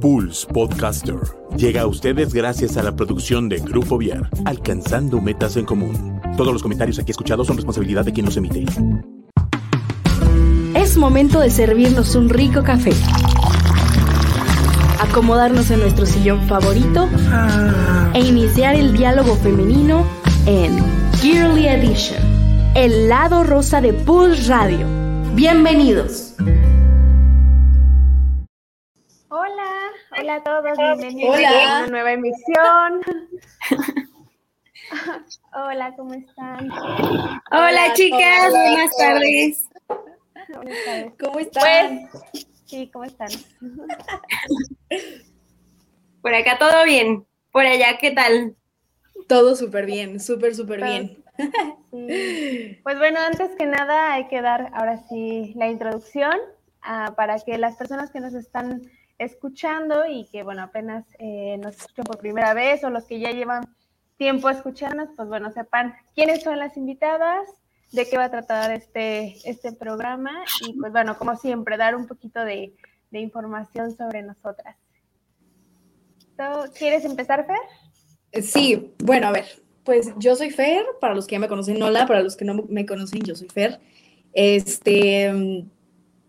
Pulse Podcaster llega a ustedes gracias a la producción de Grupo Viar, alcanzando metas en común. Todos los comentarios aquí escuchados son responsabilidad de quien los emite. Es momento de servirnos un rico café, acomodarnos en nuestro sillón favorito e iniciar el diálogo femenino en Girly Edition, el lado rosa de Pulse Radio. Bienvenidos. A todos, bienvenidos a una nueva emisión. hola, ¿cómo están? Hola, chicas, buenas tardes. Buenas tardes. ¿Cómo están? Pues, sí, ¿cómo están? Por acá todo bien. Por allá, ¿qué tal? Todo súper bien, súper, súper bien. Sí. Pues bueno, antes que nada hay que dar ahora sí la introducción ah, para que las personas que nos están escuchando y que bueno, apenas eh, nos escuchan por primera vez o los que ya llevan tiempo escuchándonos, pues bueno, sepan quiénes son las invitadas, de qué va a tratar este, este programa y pues bueno, como siempre, dar un poquito de, de información sobre nosotras. So, ¿Quieres empezar, Fer? Sí, bueno, a ver, pues yo soy Fer, para los que ya me conocen, hola, para los que no me conocen, yo soy Fer. Este,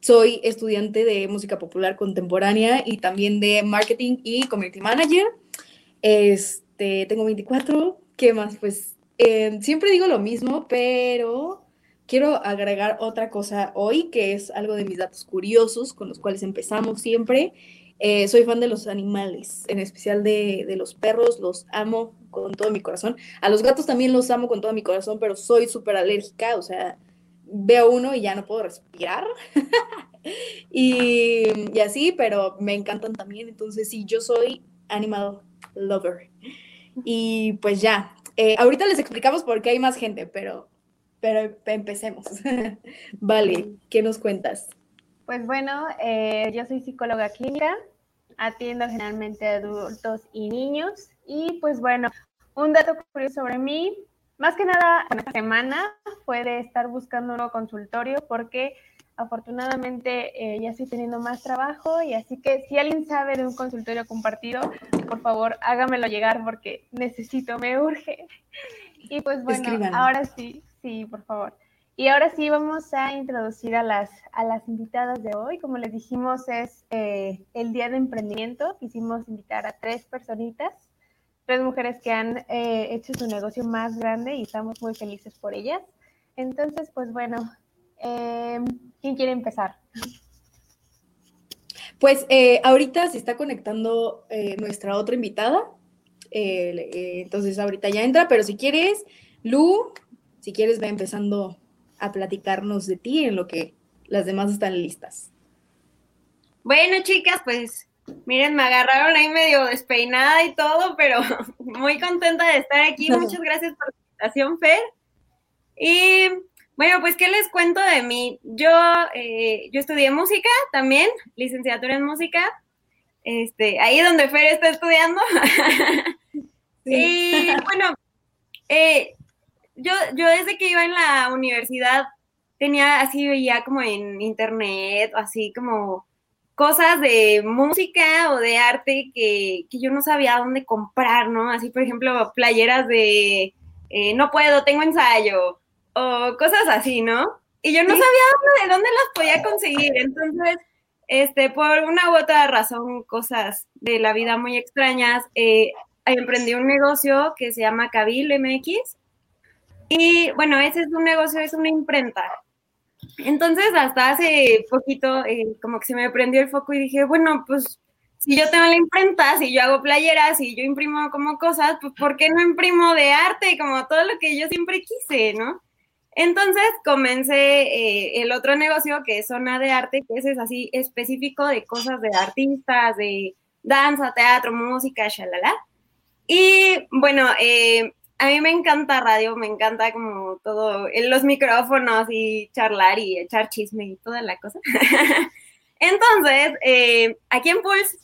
soy estudiante de música popular contemporánea y también de marketing y community manager. Este, tengo 24, ¿qué más? Pues eh, siempre digo lo mismo, pero quiero agregar otra cosa hoy, que es algo de mis datos curiosos con los cuales empezamos siempre. Eh, soy fan de los animales, en especial de, de, los perros, los amo con todo mi corazón. A los gatos también los amo con todo mi corazón, pero soy súper alérgica, o sea, veo uno y ya no puedo respirar. y, y, así, pero me encantan también. Entonces, sí, yo soy animal lover. Y pues ya, eh, ahorita les explicamos por qué hay más gente, pero, pero empecemos. vale, ¿qué nos cuentas? Pues bueno, eh, yo soy psicóloga clínica, atiendo generalmente a adultos y niños. Y pues bueno, un dato curioso sobre mí, más que nada esta semana fue de estar buscando un nuevo consultorio porque afortunadamente eh, ya estoy teniendo más trabajo y así que si alguien sabe de un consultorio compartido, por favor hágamelo llegar porque necesito, me urge. Y pues bueno, Escriban. ahora sí, sí, por favor. Y ahora sí vamos a introducir a las, a las invitadas de hoy. Como les dijimos, es eh, el Día de Emprendimiento. Quisimos invitar a tres personitas, tres mujeres que han eh, hecho su negocio más grande y estamos muy felices por ellas. Entonces, pues bueno, eh, ¿quién quiere empezar? Pues eh, ahorita se está conectando nuestra otra invitada. entonces ahorita ya entra, pero si quieres, Lu, si quieres, va empezando a platicarnos de ti en lo que las demás están listas. Bueno, chicas, pues miren, me agarraron ahí medio despeinada y todo, pero muy contenta de estar aquí. Muchas gracias por la invitación, Fer. Y bueno, pues, ¿qué les cuento de mí? Yo, eh, yo estudié música también, licenciatura en música. Este, ahí donde Fer está estudiando. Sí. y bueno, eh, yo, yo desde que iba en la universidad tenía así, veía como en internet, así como cosas de música o de arte que, que, yo no sabía dónde comprar, ¿no? Así, por ejemplo, playeras de eh, no puedo, tengo ensayo, o cosas así, ¿no? Y yo no sabía dónde, de dónde las podía conseguir. Entonces, este, por una u otra razón, cosas de la vida muy extrañas, eh, emprendí un negocio que se llama Cabil MX y bueno, ese es un negocio, es una imprenta. Entonces, hasta hace poquito, eh, como que se me prendió el foco y dije, bueno, pues si yo tengo la imprenta, si yo hago playeras, si yo imprimo como cosas, pues ¿por qué no imprimo de arte como todo lo que yo siempre quise, no? Entonces comencé eh, el otro negocio que es Zona de Arte, que ese es así específico de cosas de artistas, de danza, teatro, música, shalala. Y bueno, eh, a mí me encanta radio, me encanta como todo, los micrófonos y charlar y echar chisme y toda la cosa. Entonces, eh, aquí en Pulse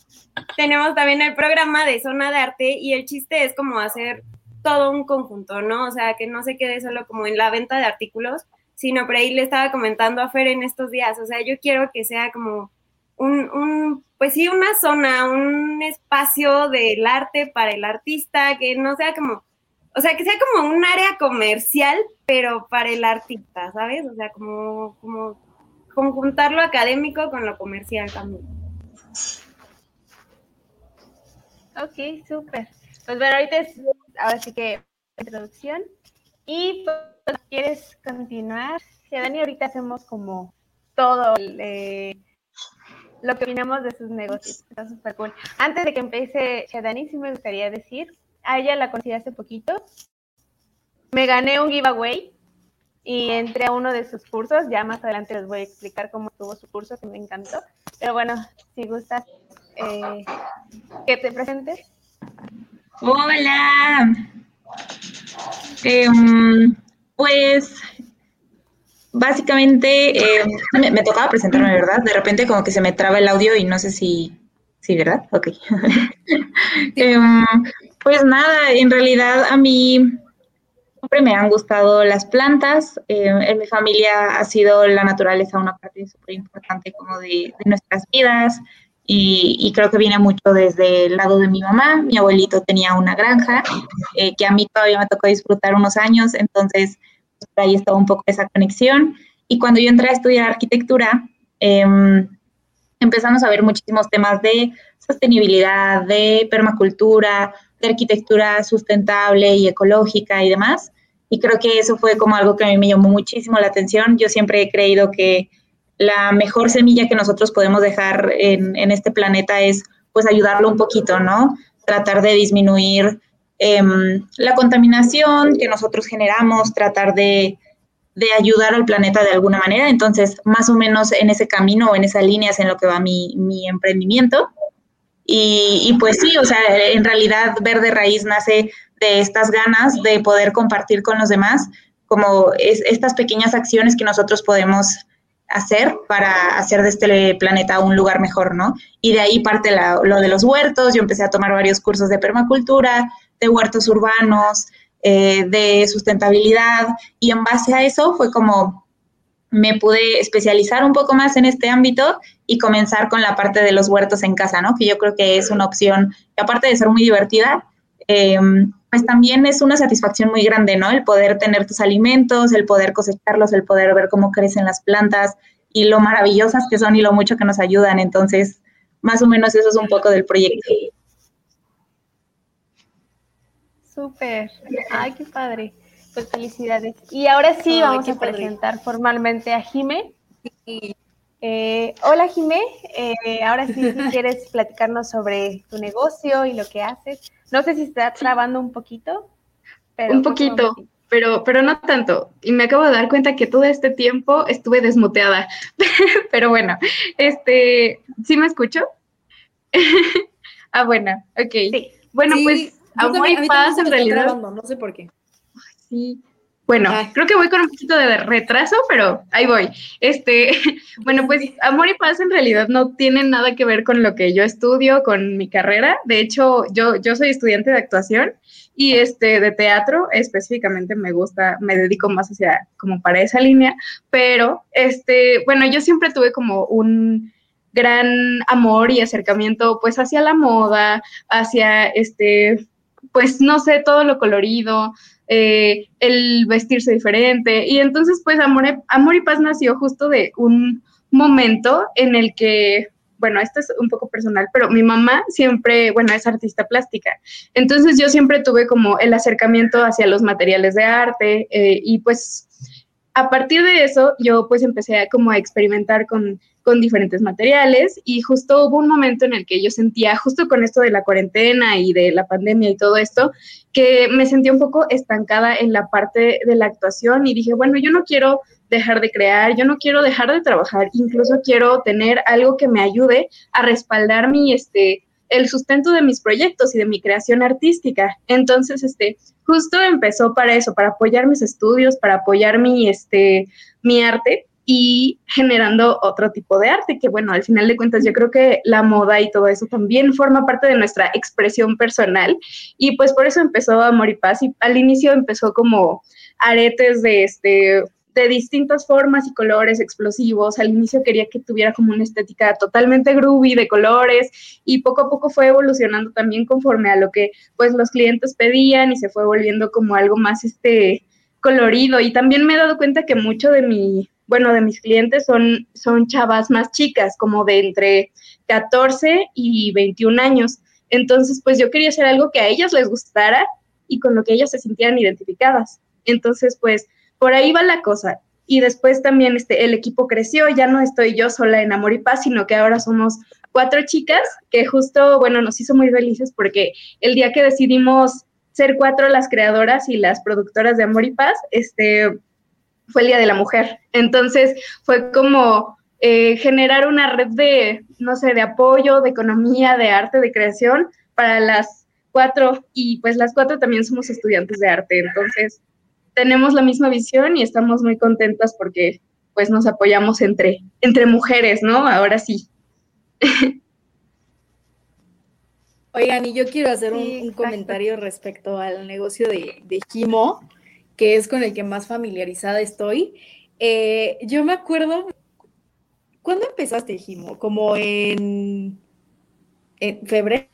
tenemos también el programa de zona de arte y el chiste es como hacer todo un conjunto, ¿no? O sea, que no se quede solo como en la venta de artículos, sino por ahí le estaba comentando a Fer en estos días, o sea, yo quiero que sea como un, un pues sí, una zona, un espacio del arte para el artista, que no sea como, o sea, que sea como un área comercial, pero para el artista, ¿sabes? O sea, como, como conjuntar lo académico con lo comercial también. Ok, súper. Pues bueno, ahorita es, ahora sí que introducción. Y pues, ¿quieres continuar? Si Dani, ahorita hacemos como todo eh, lo que opinamos de sus negocios. Está súper cool. Antes de que empiece Shadani, sí me gustaría decir, a ella la conocí hace poquito. Me gané un giveaway y entré a uno de sus cursos. Ya más adelante les voy a explicar cómo estuvo su curso, que me encantó. Pero bueno, si gustas eh, que te presentes. Hola. Em, pues básicamente em, me, tocaba presentarme, ¿verdad? De repente como que se me traba el audio y no sé si... Sí, ¿verdad? Ok. Em, pues nada, en realidad a mí siempre me han gustado las plantas. en mi familia ha sido la naturaleza una parte súper importante como de, de nuestras vidas. Y, creo que viene mucho desde el lado de mi mamá. Mi abuelito tenía una granja eh, que a mí todavía me tocó disfrutar unos años, entonces pues, ahí estaba un poco esa conexión. Y cuando yo entré a estudiar arquitectura, em, empezamos a ver muchísimos temas de sostenibilidad, de permacultura, de arquitectura sustentable y ecológica y demás. Y creo que eso fue como algo que a mí me llamó muchísimo la atención. Yo siempre he creído que la mejor semilla que nosotros podemos dejar en, este planeta es pues ayudarlo un poquito, ¿no? Tratar de disminuir em, la contaminación que nosotros generamos, tratar de, ayudar al planeta de alguna manera. Entonces, más o menos en ese camino o en esa línea es en lo que va mi, emprendimiento. Y, pues sí, o sea, en realidad Verde Raíz nace de estas ganas de poder compartir con los demás como es, estas pequeñas acciones que nosotros podemos hacer para hacer de este planeta un lugar mejor, ¿no? Y de ahí parte lo de los huertos, yo empecé a tomar varios cursos de permacultura, de huertos urbanos, eh, de sustentabilidad, y en base a eso fue como me pude especializar un poco más en este ámbito y comenzar con la parte de los huertos en casa, ¿no? Que yo creo que es una opción que aparte de ser muy divertida, eh, pues también es una satisfacción muy grande, ¿no? El poder tener tus alimentos, el poder cosecharlos, el poder ver cómo crecen las plantas y lo maravillosas que son y lo mucho que nos ayudan. Entonces, más o menos eso es un poco del proyecto. Súper. Ay, qué padre. Pues felicidades. Y ahora sí vamos a presentar formalmente a Jime. Eh, hola Jimé, eh, ahora sí si quieres platicarnos sobre tu negocio y lo que haces. No sé si está trabando un poquito. Pero un poquito, pero, pero no tanto. Y me acabo de dar cuenta que todo este tiempo estuve desmuteada. pero bueno, este, ¿sí me escucho? ah, bueno, ok. Sí. Bueno, pues amor y paz en realidad. no sé por qué. Sí, bueno, creo que voy con un poquito de retraso, pero ahí voy. Este, bueno, pues amor y paz en realidad no tienen nada que ver con lo que yo estudio, con mi carrera. De hecho, yo, yo soy estudiante de actuación y este de teatro específicamente me gusta, me dedico más hacia como para esa línea, pero este, bueno, yo siempre tuve como un gran amor y acercamiento pues hacia la moda, hacia este pues no sé, todo lo colorido, eh, el vestirse diferente. Y entonces, pues, Amor, Amor y Paz nació justo de un momento en el que, bueno, esto es un poco personal, pero mi mamá siempre, bueno, es artista plástica. Entonces yo siempre tuve como el acercamiento hacia los materiales de arte eh, y pues a partir de eso yo pues empecé a como a experimentar con con diferentes materiales y justo hubo un momento en el que yo sentía, justo con esto de la cuarentena y de la pandemia y todo esto, que me sentía un poco estancada en la parte de la actuación y dije, bueno, yo no quiero dejar de crear, yo no quiero dejar de trabajar, incluso quiero tener algo que me ayude a respaldar mi, este, el sustento de mis proyectos y de mi creación artística. Entonces, este, justo empezó para eso, para apoyar mis estudios, para apoyar mi, este, mi arte y generando otro tipo de arte, que bueno, al final de cuentas yo creo que la moda y todo eso también forma parte de nuestra expresión personal y pues por eso empezó Amor y Paz y al inicio empezó como aretes de este de distintas formas y colores explosivos. Al inicio quería que tuviera como una estética totalmente groovy de colores y poco a poco fue evolucionando también conforme a lo que pues los clientes pedían y se fue volviendo como algo más este colorido y también me he dado cuenta que mucho de mi bueno, de mis clientes son, son chavas más chicas, como de entre 14 y 21 años. Entonces, pues yo quería hacer algo que a ellas les gustara y con lo que ellas se sintieran identificadas. Entonces, pues por ahí va la cosa. Y después también este, el equipo creció, ya no estoy yo sola en Amor y Paz, sino que ahora somos cuatro chicas que justo, bueno, nos hizo muy felices porque el día que decidimos ser cuatro las creadoras y las productoras de Amor y Paz, este, fue el Día de la Mujer. Entonces fue como eh, generar una red de, no sé, de apoyo, de economía, de arte, de creación para las cuatro y pues las cuatro también somos estudiantes de arte. Entonces tenemos la misma visión y estamos muy contentas porque pues nos apoyamos entre, entre mujeres, ¿no? Ahora sí. Oigan, y yo quiero hacer un, comentario respecto al negocio de, de Jimo que es con el que más familiarizada estoy. Eh, yo me acuerdo, ¿cuándo empezaste, Jimo? Como en, en febrero.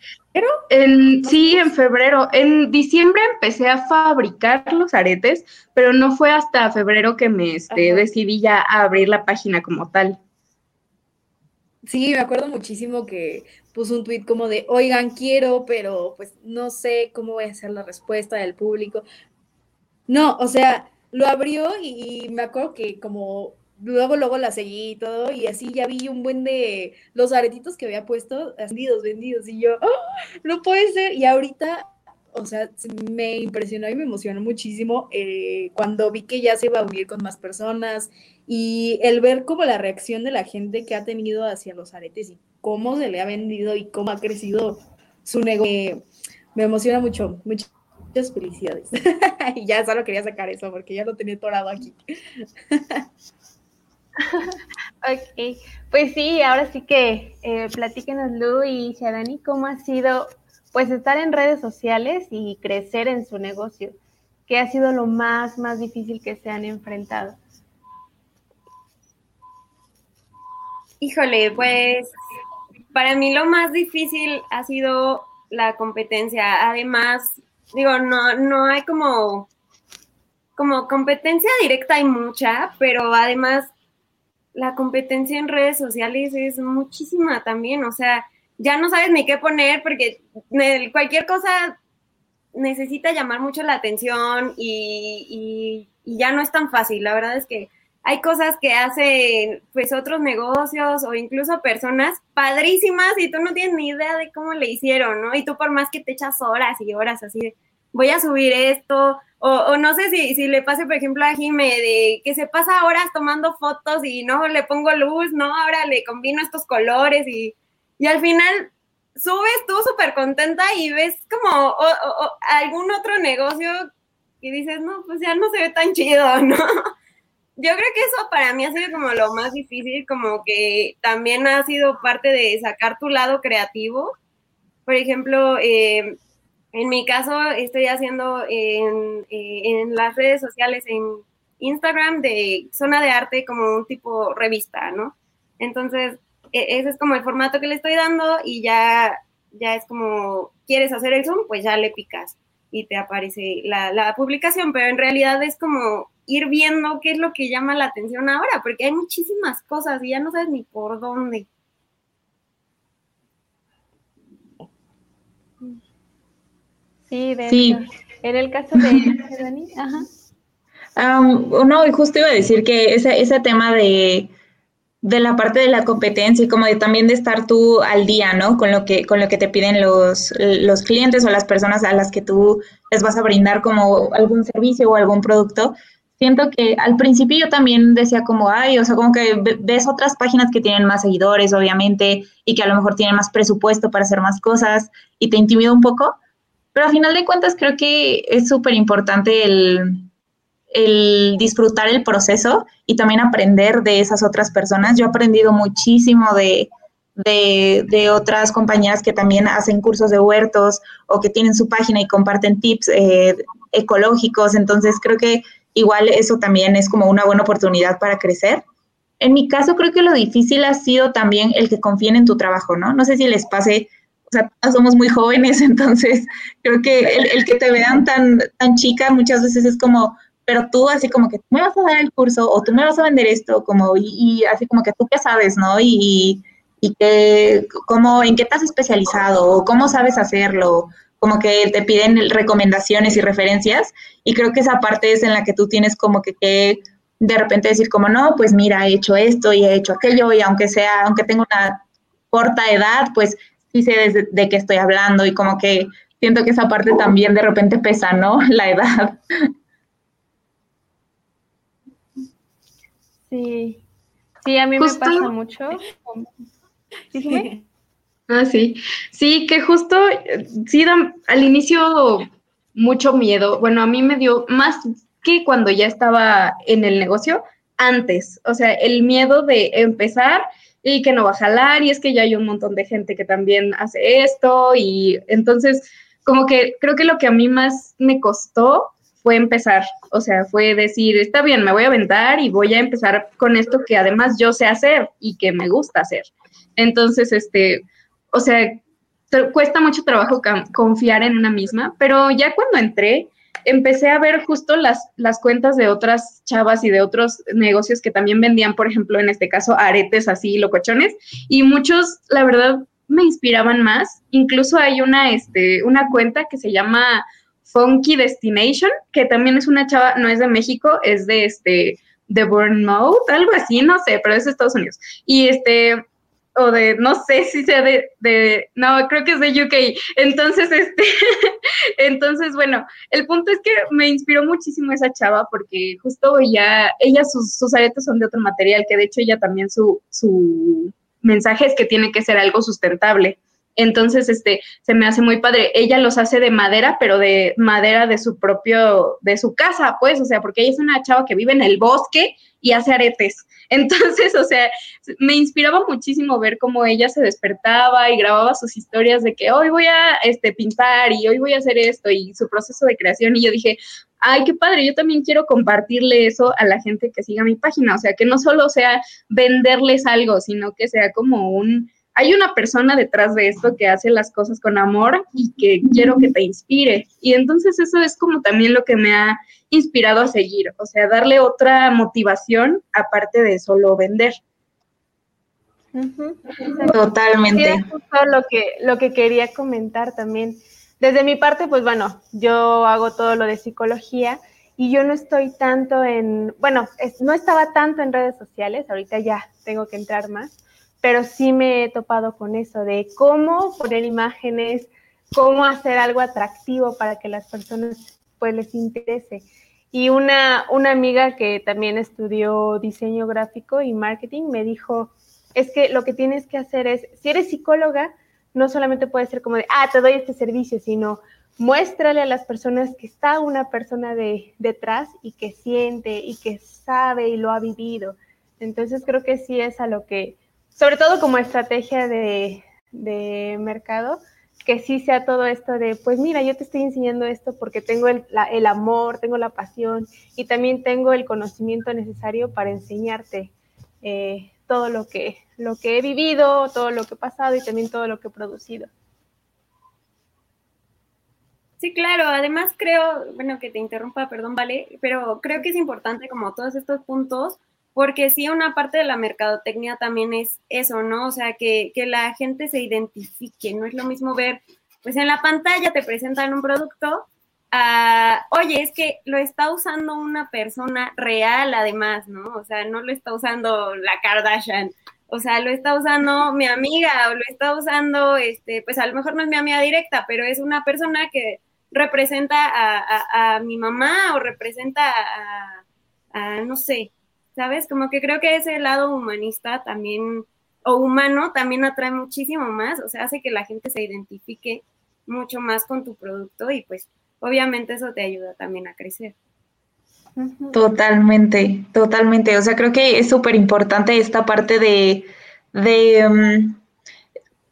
En, sí, en febrero. En diciembre empecé a fabricar los aretes, pero no fue hasta febrero que me este, decidí ya a abrir la página como tal. Sí, me acuerdo muchísimo que puso un tweet como de, oigan, quiero, pero pues no sé cómo voy a hacer la respuesta del público. No, o sea, lo abrió y, me acuerdo que como luego, luego la seguí y todo, y así ya vi un buen de los aretitos que había puesto, vendidos, vendidos, y yo, ¡Oh, no puede ser, y ahorita, o sea, me impresionó y me emocionó muchísimo eh, cuando vi que ya se iba a unir con más personas, y el ver como la reacción de la gente que ha tenido hacia los aretes y cómo se le ha vendido y cómo ha crecido su negocio, me emociona mucho, mucho Muchas felicidades. y ya solo quería sacar eso porque ya lo tenía torado aquí. ok, pues sí, ahora sí que eh, platíquenos Lu y Shadani cómo ha sido pues estar en redes sociales y crecer en su negocio. ¿Qué ha sido lo más, más difícil que se han enfrentado? Híjole, pues para mí lo más difícil ha sido la competencia. Además, digo, no, no hay como, como competencia directa, hay mucha, pero además la competencia en redes sociales es muchísima también, o sea, ya no sabes ni qué poner porque cualquier cosa necesita llamar mucho la atención y, y, ya no es tan fácil. La verdad es que hay cosas que hacen pues otros negocios o incluso personas padrísimas y tú no tienes ni idea de cómo le hicieron, ¿no? Y tú por más que te echas horas y horas así voy a subir esto, o, no sé si, si, le pase, por ejemplo, a Jime, de que se pasa horas tomando fotos y no le pongo luz, no, ahora le combino estos colores y, y al final subes tú súper contenta y ves como algún otro negocio y dices, no, pues ya no se ve tan chido, ¿no? Yo creo que eso para mí ha sido como lo más difícil, como que también ha sido parte de sacar tu lado creativo. Por ejemplo, eh, en mi caso, estoy haciendo en, eh, en, las redes sociales, en Instagram, de zona de arte como un tipo revista, ¿no? Entonces, e, ese es como el formato que le estoy dando y ya, ya es como, ¿quieres hacer el Zoom? Pues ya le picas y te aparece la, la publicación, pero en realidad es como ir viendo qué es lo que llama la atención ahora, porque hay muchísimas cosas y ya no sabes ni por dónde. Sí, de En el caso de Dani, ajá. no, y justo iba a decir que ese, ese tema de, de la parte de la competencia y como de también de estar tú al día, ¿no? Con lo que, con lo que te piden los, los clientes o las personas a las que tú les vas a brindar como algún servicio o algún producto. Siento que al principio yo también decía como, ay, o sea, como que ves otras páginas que tienen más seguidores, obviamente, y que a lo mejor tienen más presupuesto para hacer más cosas y te intimida un poco pero a final de cuentas creo que es súper importante el, disfrutar el proceso y también aprender de esas otras personas. Yo he aprendido muchísimo de, otras compañeras que también hacen cursos de huertos o que tienen su página y comparten tips eh, ecológicos. Entonces creo que igual eso también es como una buena oportunidad para crecer. En mi caso, creo que lo difícil ha sido también el que confíen en tu trabajo, ¿no? No sé si les pase, o sea, somos muy jóvenes, entonces creo que el, que te vean tan, tan chica muchas veces es como, pero tú así como que me vas a dar el curso o tú me vas a vender esto, como, y, así como que tú qué sabes, ¿no? Y, y que, como, en qué estás especializado o cómo sabes hacerlo, como que te piden recomendaciones y referencias, y creo que esa parte es en la que tú tienes como que, que de repente decir como, no, pues mira, he hecho esto y he hecho aquello, y aunque sea, aunque tenga una corta edad, pues sí sé de, de qué estoy hablando, y como que siento que esa parte también de repente pesa, ¿no? La edad. Sí, sí, a mí me pasa mucho. Ah, sí. Sí, que justo, sí, da, al inicio mucho miedo. Bueno, a mí me dio más que cuando ya estaba en el negocio, antes. O sea, el miedo de empezar y que no va a jalar y es que ya hay un montón de gente que también hace esto y entonces como que creo que lo que a mí más me costó fue empezar, o sea, fue decir, está bien, me voy a aventar y voy a empezar con esto que además yo sé hacer y que me gusta hacer. Entonces, este, o sea, cuesta mucho trabajo confiar en una misma, pero ya cuando entré, empecé a ver justo las, las cuentas de otras chavas y de otros negocios que también vendían, por ejemplo, en este caso, aretes así, locochones, y muchos, la verdad, me inspiraban más. Incluso hay una, este, una cuenta que se llama Funky Destination, que también es una chava, no es de México, es de este de Bournemouth, algo así, no sé, pero es de Estados Unidos. Y este, de, no sé si sea de, de, no, creo que es de UK. Entonces, este, entonces, bueno, el punto es que me inspiró muchísimo esa chava porque justo ya, ella, sus, sus aretes son de otro material, que de hecho ella también su, su mensaje es que tiene que ser algo sustentable. Entonces, este, se me hace muy padre. Ella los hace de madera, pero de madera de su propio, de su casa, pues, o sea, porque ella es una chava que vive en el bosque y hace aretes. Entonces, o sea, me inspiraba muchísimo ver cómo ella se despertaba y grababa sus historias de que hoy voy a este, pintar y hoy voy a hacer esto y su proceso de creación. Y yo dije, ay, qué padre, yo también quiero compartirle eso a la gente que siga mi página. O sea, que no solo sea venderles algo, sino que sea como un hay una persona detrás de esto que hace las cosas con amor y que quiero que te inspire. Y entonces eso es como también lo que me ha inspirado a seguir, o sea, darle otra motivación aparte de solo vender. Totalmente. es justo lo que, lo que quería comentar también. Desde mi parte, pues bueno, yo hago todo lo de psicología y yo no estoy tanto en, bueno, no estaba tanto en redes sociales, ahorita ya tengo que entrar más, pero sí me he topado con eso de cómo poner imágenes, cómo hacer algo atractivo para que las personas pues les interese. Y una, una amiga que también estudió diseño gráfico y marketing me dijo, es que lo que tienes que hacer es, si eres psicóloga, no solamente puede ser como de, ah, te doy este servicio, sino muéstrale a las personas que está una persona de, detrás y que siente y que sabe y lo ha vivido. Entonces creo que sí es a lo que sobre todo como estrategia de, mercado, que sí sea todo esto de, pues mira, yo te estoy enseñando esto porque tengo el, amor, tengo la pasión y también tengo el conocimiento necesario para enseñarte eh, todo lo que, lo que he vivido, todo lo que he pasado y también todo lo que he producido. Sí, claro, además creo, bueno, que te interrumpa, perdón, vale, pero creo que es importante como todos estos puntos porque sí, una parte de la mercadotecnia también es eso, ¿no? O sea, que, la gente se identifique, no es lo mismo ver, pues en la pantalla te presentan un producto, oye, es que lo está usando una persona real además, ¿no? O sea, no lo está usando la Kardashian, o sea, lo está usando mi amiga o lo está usando, este, pues a lo mejor no es mi amiga directa, pero es una persona que representa a, mi mamá o representa a no sé, ¿sabes? Como que creo que ese lado humanista también, o humano, también atrae muchísimo más, o sea, hace que la gente se identifique mucho más con tu producto y pues obviamente eso te ayuda también a crecer. Totalmente, totalmente. O sea, creo que es súper importante esta parte de, de, mm,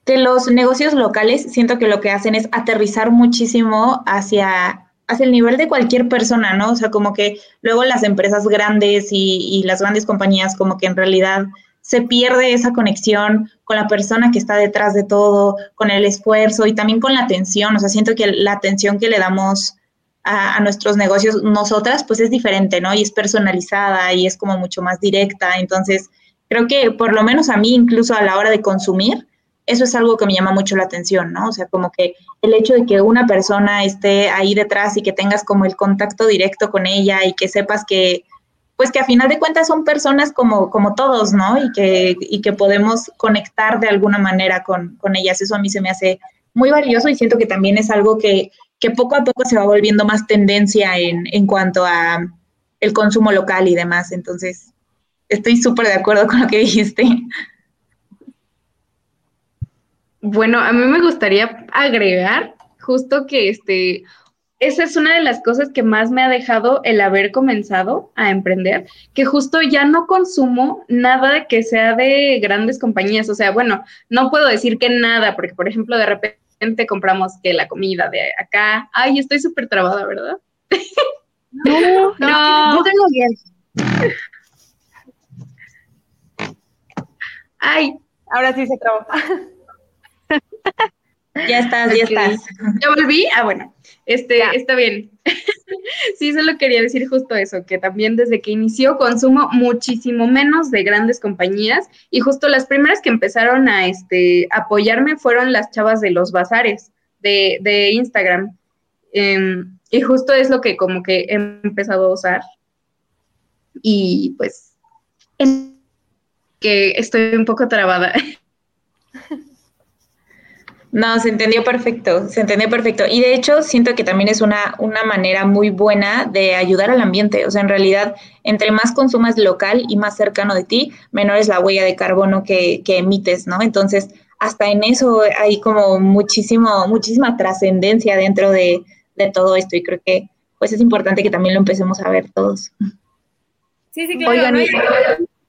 de los negocios locales. Siento que lo que hacen es aterrizar muchísimo hacia hacia el nivel de cualquier persona, ¿no? O sea, como que luego las empresas grandes y, las grandes compañías como que en realidad se pierde esa conexión con la persona que está detrás de todo, con el esfuerzo y también con la atención. O sea, siento que la atención que le damos a, a, nuestros negocios, nosotras, pues es diferente, ¿no? Y es personalizada y es como mucho más directa. Entonces, creo que por lo menos a mí, incluso a la hora de consumir, eso es algo que me llama mucho la atención, ¿no? O sea, como que el hecho de que una persona esté ahí detrás y que tengas como el contacto directo con ella y que sepas que, pues que a final de cuentas son personas como, como todos, ¿no? Y que, y que podemos conectar de alguna manera con, con ellas. Eso a mí se me hace muy valioso y siento que también es algo que, que poco a poco se va volviendo más tendencia en, en cuanto a el consumo local y demás. Entonces, estoy súper de acuerdo con lo que dijiste. Bueno, a mí me gustaría agregar justo que este, esa es una de las cosas que más me ha dejado el haber comenzado a emprender, que justo ya no consumo nada que sea de grandes compañías. O sea, bueno, no puedo decir que nada, porque por ejemplo, de repente compramos que la comida de acá. Ay, estoy súper trabada, ¿verdad? No, no, tengo bien. Ay, ahora sí se trabó. Ya estás, ya estás. ¿Ya volví? Ah, bueno, este, está bien. sí, solo quería decir justo eso, que también desde que inició consumo muchísimo menos de grandes compañías y justo las primeras que empezaron a este, apoyarme fueron las chavas de los bazares de, de Instagram. Em, y justo es lo que como que he empezado a usar. Y pues, que estoy un poco trabada. No, se entendió perfecto, se entendió perfecto. Y de hecho, siento que también es una, una manera muy buena de ayudar al ambiente. O sea, en realidad, entre más consumas local y más cercano de ti, menor es la huella de carbono que, que emites, ¿no? Entonces, hasta en eso hay como muchísimo, muchísima trascendencia dentro de, de, todo esto. Y creo que pues es importante que también lo empecemos a ver todos. Sí, sí, claro.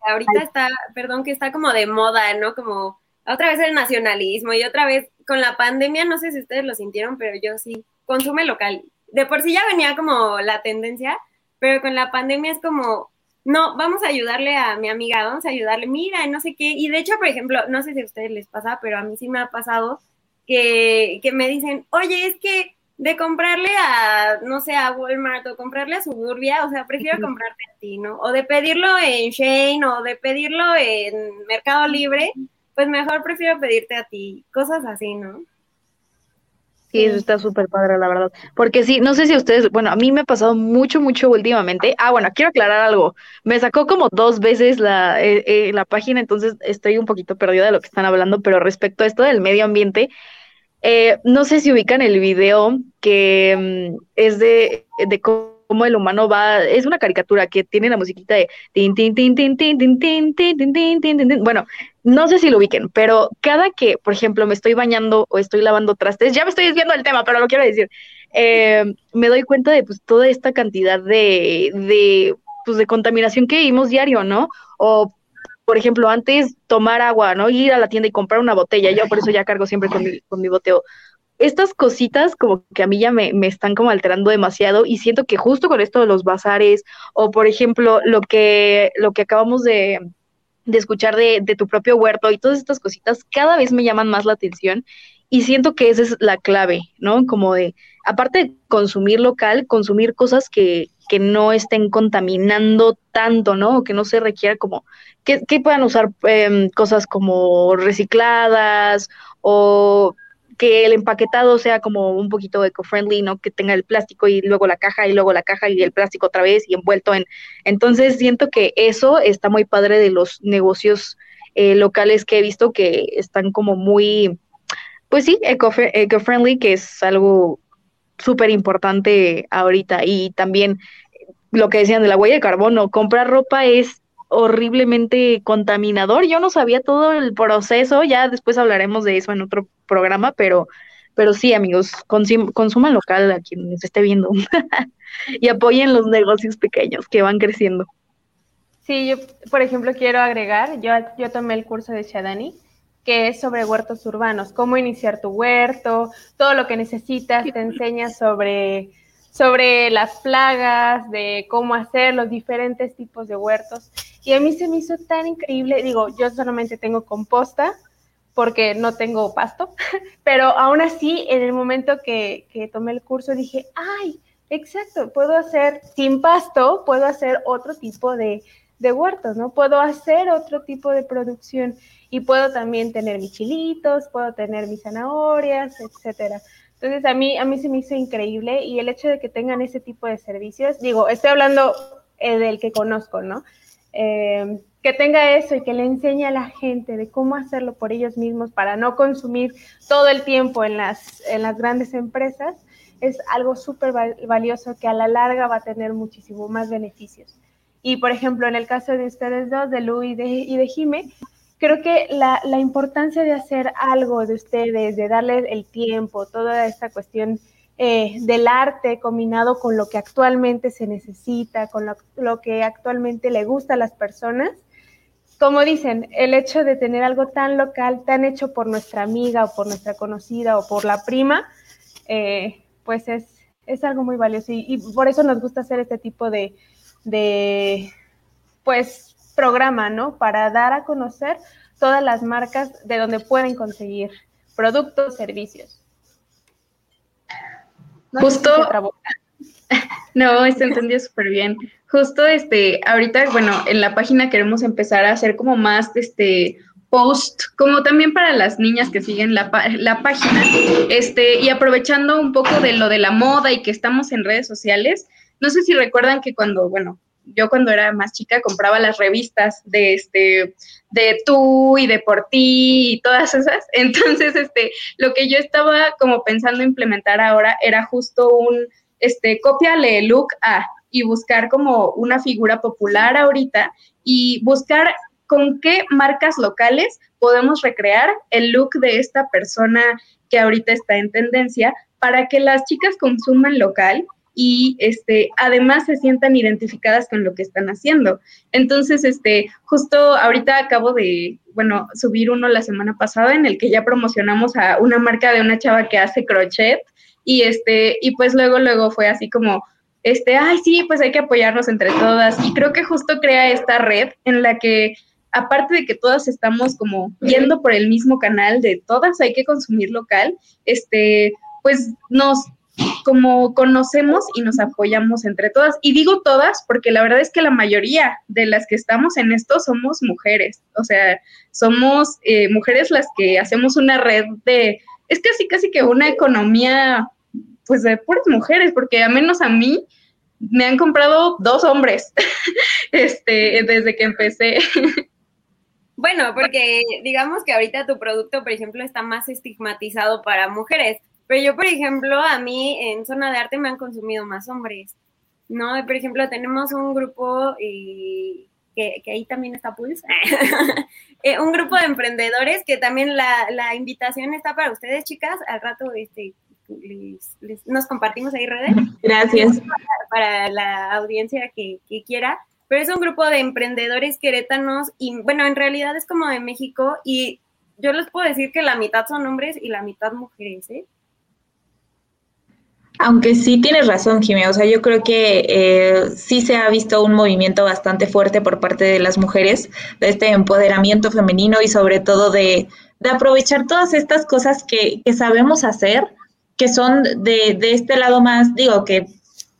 ahorita está, perdón, que está como de moda, ¿no? Como otra vez el nacionalismo y otra vez con la pandemia, no sé si ustedes lo sintieron, pero yo sí, consume local. De por sí ya venía como la tendencia, pero con la pandemia es como, no, vamos a ayudarle a mi amiga, vamos a ayudarle, mira, no sé qué. Y de hecho, por ejemplo, no sé si a ustedes les pasa, pero a mí sí me ha pasado que, que me dicen, oye, es que de comprarle a, no sé, a Walmart o comprarle a Suburbia, o sea, prefiero comprarte a ti, ¿no? O de pedirlo en Shane o de pedirlo en Mercado Libre, pues mejor prefiero pedirte a ti, cosas así, ¿no? Sí, eso está súper padre, la verdad. Porque sí, no sé si ustedes, bueno, a mí me ha pasado mucho, mucho últimamente. Ah, bueno, quiero aclarar algo. Me sacó como dos veces la, eh, eh, la página, entonces estoy un poquito perdida de lo que están hablando, pero respecto a esto del medio ambiente, eh, no sé si ubican el video que es de, de cómo el humano va, es una caricatura que tiene la musiquita de bueno, no sé si lo ubiquen, pero cada que, por ejemplo, me estoy bañando o estoy lavando trastes, ya me estoy desviando del tema, pero lo quiero decir, eh, me doy cuenta de pues toda esta cantidad de, de, pues, de contaminación que vivimos diario, ¿no? O por ejemplo, antes tomar agua, ¿no? Ir a la tienda y comprar una botella, yo por eso ya cargo siempre con mi, con mi boteo estas cositas como que a mí ya me, me, están como alterando demasiado y siento que justo con esto de los bazares o por ejemplo lo que, lo que acabamos de, de escuchar de, de, tu propio huerto y todas estas cositas cada vez me llaman más la atención y siento que esa es la clave, ¿no? Como de, aparte de consumir local, consumir cosas que, que no estén contaminando tanto, ¿no? O que no se requiera como, que, que puedan usar eh, cosas como recicladas o que el empaquetado sea como un poquito eco-friendly, ¿no? Que tenga el plástico y luego la caja y luego la caja y el plástico otra vez y envuelto en... Entonces siento que eso está muy padre de los negocios eh, locales que he visto que están como muy, pues sí, eco-friendly, que es algo súper importante ahorita. Y también lo que decían de la huella de carbono, comprar ropa es horriblemente contaminador. Yo no sabía todo el proceso, ya después hablaremos de eso en otro programa, pero, pero sí, amigos, consuman local a quien se esté viendo y apoyen los negocios pequeños que van creciendo. Sí, yo, por ejemplo, quiero agregar, yo, yo tomé el curso de Shadani, que es sobre huertos urbanos, cómo iniciar tu huerto, todo lo que necesitas, te enseña sobre sobre las plagas, de cómo hacer los diferentes tipos de huertos. Y a mí se me hizo tan increíble, digo, yo solamente tengo composta porque no tengo pasto, pero aún así, en el momento que, que tomé el curso dije, ay, exacto, puedo hacer sin pasto, puedo hacer otro tipo de, huertos, ¿no? Puedo hacer otro tipo de producción y puedo también tener mis chilitos, puedo tener mis zanahorias, etcétera. Entonces a mí, a mí se me hizo increíble y el hecho de que tengan ese tipo de servicios, digo, estoy hablando eh, del que conozco, ¿no? Eh, que tenga eso y que le enseñe a la gente de cómo hacerlo por ellos mismos para no consumir todo el tiempo en las, en las grandes empresas, es algo súper valioso que a la larga va a tener muchísimo más beneficios. Y por ejemplo, en el caso de ustedes dos, de Lu y de, y Jime, creo que la, la, importancia de hacer algo de ustedes, de darles el tiempo, toda esta cuestión eh, del arte combinado con lo que actualmente se necesita, con lo, que actualmente le gusta a las personas. Como dicen, el hecho de tener algo tan local, tan hecho por nuestra amiga o por nuestra conocida o por la prima, eh, pues es, es, algo muy valioso y, y, por eso nos gusta hacer este tipo de, de pues programa, ¿no? Para dar a conocer todas las marcas de donde pueden conseguir productos, servicios. Justo. no, se entendió súper bien. Justo este, ahorita, bueno, en la página queremos empezar a hacer como más este post, como también para las niñas que siguen la, la página, este, y aprovechando un poco de lo de la moda y que estamos en redes sociales, no sé si recuerdan que cuando, bueno, yo cuando era más chica compraba las revistas de este de tú y de por ti y todas esas. Entonces, este, lo que yo estaba como pensando implementar ahora era justo un este cópiale look a y buscar como una figura popular ahorita y buscar con qué marcas locales podemos recrear el look de esta persona que ahorita está en tendencia para que las chicas consuman local y este, además se sientan identificadas con lo que están haciendo. Entonces, este, justo ahorita acabo de, bueno, subir uno la semana pasada en el que ya promocionamos a una marca de una chava que hace crochet y este, y pues luego, luego fue así como, este, ay, sí, pues hay que apoyarnos entre todas y creo que justo crea esta red en la que aparte de que todas estamos como yendo por el mismo canal de todas hay que consumir local, este, pues nos como conocemos y nos apoyamos entre todas. Y digo todas porque la verdad es que la mayoría de las que estamos en esto somos mujeres. O sea, somos eh, mujeres las que hacemos una red de, es casi casi que una economía pues de puras mujeres, porque a menos a mí me han comprado dos hombres este, desde que empecé. Bueno, porque digamos que ahorita tu producto, por ejemplo, está más estigmatizado para mujeres, pero yo, por ejemplo, a mí en zona de arte me han consumido más hombres, ¿no? Por ejemplo, tenemos un grupo que, ahí también está Pulse, eh, un grupo de emprendedores que también la, invitación está para ustedes, chicas. Al rato este, nos compartimos ahí redes. Gracias. Para, la audiencia que, que, quiera. Pero es un grupo de emprendedores querétanos y bueno, en realidad es como de México y yo les puedo decir que la mitad son hombres y la mitad mujeres, ¿eh? Aunque sí tienes razón, Jimé, o sea, yo creo que eh, sí se ha visto un movimiento bastante fuerte por parte de las mujeres, de este empoderamiento femenino y sobre todo de, de aprovechar todas estas cosas que, que sabemos hacer, que son de, de, este lado más, digo, que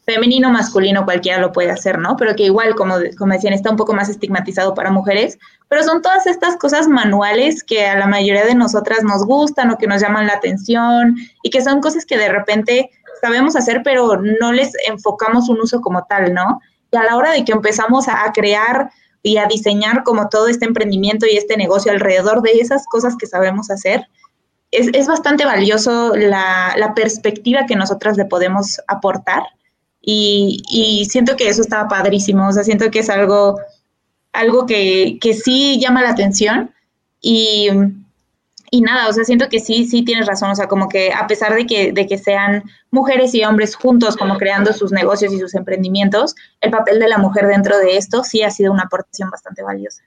femenino, masculino, cualquiera lo puede hacer, ¿no? Pero que igual, como, como decían, está un poco más estigmatizado para mujeres, pero son todas estas cosas manuales que a la mayoría de nosotras nos gustan o que nos llaman la atención y que son cosas que de repente sabemos hacer, pero no les enfocamos un uso como tal, ¿no? Y a la hora de que empezamos a, crear y a diseñar como todo este emprendimiento y este negocio alrededor de esas cosas que sabemos hacer, es, es bastante valioso la, la, perspectiva que nosotras le podemos aportar y, y, siento que eso está padrísimo, o sea, siento que es algo, algo que, que sí llama la atención y y nada, o sea, siento que sí, sí tienes razón, o sea, como que a pesar de que, de que sean mujeres y hombres juntos como creando sus negocios y sus emprendimientos, el papel de la mujer dentro de esto sí ha sido una aportación bastante valiosa.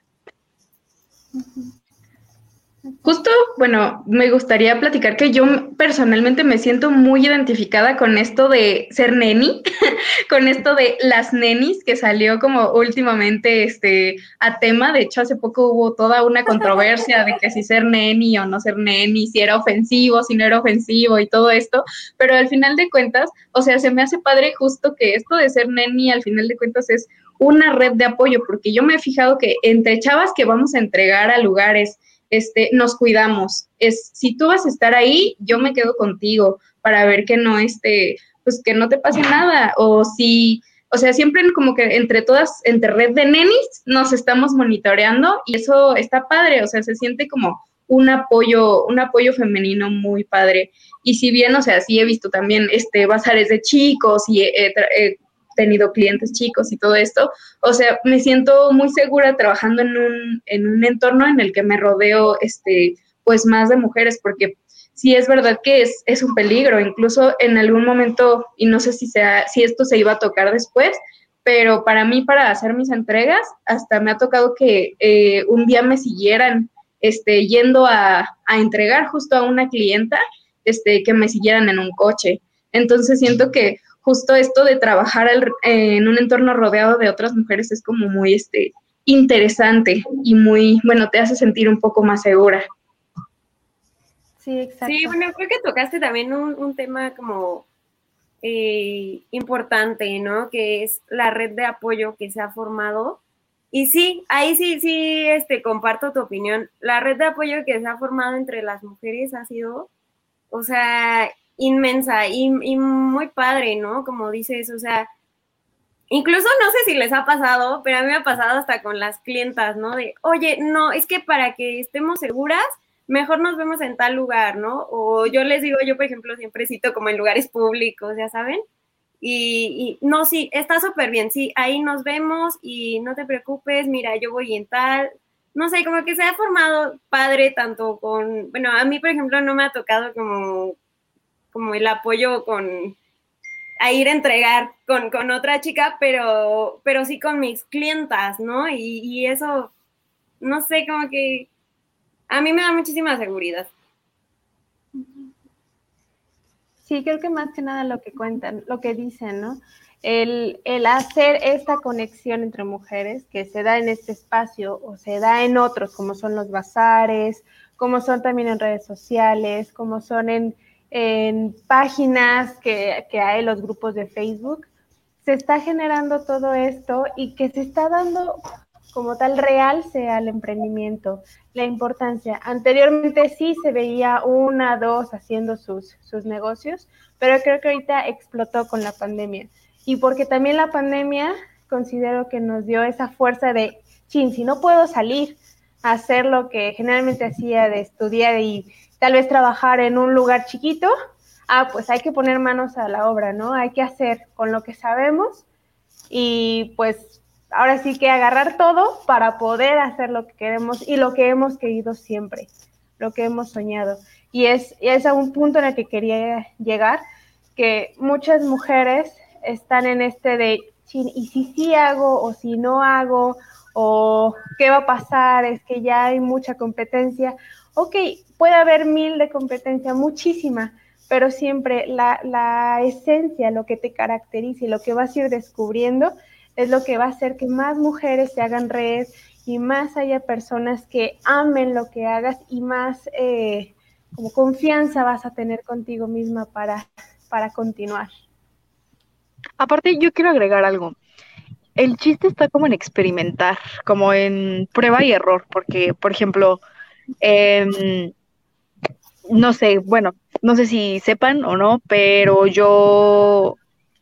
Justo, bueno, me gustaría platicar que yo personalmente me siento muy identificada con esto de ser neni, con esto de las nenis que salió como últimamente este a tema. De hecho, hace poco hubo toda una controversia de que si ser neni o no ser neni, si era ofensivo, si no era ofensivo y todo esto. Pero al final de cuentas, o sea, se me hace padre justo que esto de ser neni al final de cuentas es una red de apoyo, porque yo me he fijado que entre chavas que vamos a entregar a lugares este, nos cuidamos. Es, si tú vas a estar ahí, yo me quedo contigo para ver que no, este, pues que no te pase nada. O si, o sea, siempre como que entre todas, entre red de nenis, nos estamos monitoreando y eso está padre, o sea, se siente como un apoyo, un apoyo femenino muy padre. Y si bien, o sea, sí he visto también este bazares de chicos y tenido clientes chicos y todo esto. O sea, me siento muy segura trabajando en un, en un entorno en el que me rodeo, este, pues más de mujeres, porque sí es verdad que es, es un peligro, incluso en algún momento, y no sé si, sea, si esto se iba a tocar después, pero para mí, para hacer mis entregas, hasta me ha tocado que eh, un día me siguieran este, yendo a, a, entregar justo a una clienta, este, que me siguieran en un coche. Entonces siento que justo esto de trabajar en un entorno rodeado de otras mujeres es como muy este, interesante y muy, bueno, te hace sentir un poco más segura. Sí, exacto. Sí, bueno, creo que tocaste también un, tema como eh, importante, ¿no? Que es la red de apoyo que se ha formado. Y sí, ahí sí, sí, este, comparto tu opinión. La red de apoyo que se ha formado entre las mujeres ha sido, o sea, inmensa y, muy padre, ¿no? Como dices, o sea, incluso no sé si les ha pasado, pero a mí me ha pasado hasta con las clientas, ¿no? De, oye, no, es que para que estemos seguras, mejor nos vemos en tal lugar, ¿no? O yo les digo, yo por ejemplo siempre cito como en lugares públicos, ya saben. Y, y no, sí, está súper bien, sí, ahí nos vemos y no te preocupes, mira, yo voy en tal, no sé, como que se ha formado padre tanto con, bueno, a mí por ejemplo no me ha tocado como como el apoyo con a ir a entregar con, otra chica, pero, pero sí con mis clientas, ¿no? Y, eso, no sé, como que a mí me da muchísima seguridad. Sí, creo que más que nada lo que cuentan, lo que dicen, ¿no? El, el, hacer esta conexión entre mujeres que se da en este espacio o se da en otros, como son los bazares, como son también en redes sociales, como son en, en páginas que, que hay, los grupos de Facebook, se está generando todo esto y que se está dando como tal realce al emprendimiento, la importancia. Anteriormente sí se veía una, dos haciendo sus, sus negocios, pero creo que ahorita explotó con la pandemia. Y porque también la pandemia considero que nos dio esa fuerza de, chin, si no puedo salir a hacer lo que generalmente hacía de estudiar y tal vez trabajar en un lugar chiquito, ah, pues hay que poner manos a la obra, ¿no? Hay que hacer con lo que sabemos y pues ahora sí que agarrar todo para poder hacer lo que queremos y lo que hemos querido siempre, lo que hemos soñado. Y es, es a un punto en el que quería llegar, que muchas mujeres están en este de, ¿y si sí hago o si no hago? ¿O qué va a pasar? Es que ya hay mucha competencia. Ok, puede haber mil de competencia, muchísima, pero siempre la, esencia, lo que te caracteriza y lo que vas a ir descubriendo es lo que va a hacer que más mujeres se hagan red y más haya personas que amen lo que hagas y más eh, como confianza vas a tener contigo misma para, para continuar. Aparte, yo quiero agregar algo. El chiste está como en experimentar, como en prueba y error, porque, por ejemplo, eh, no sé, bueno, no sé si sepan o no, pero yo,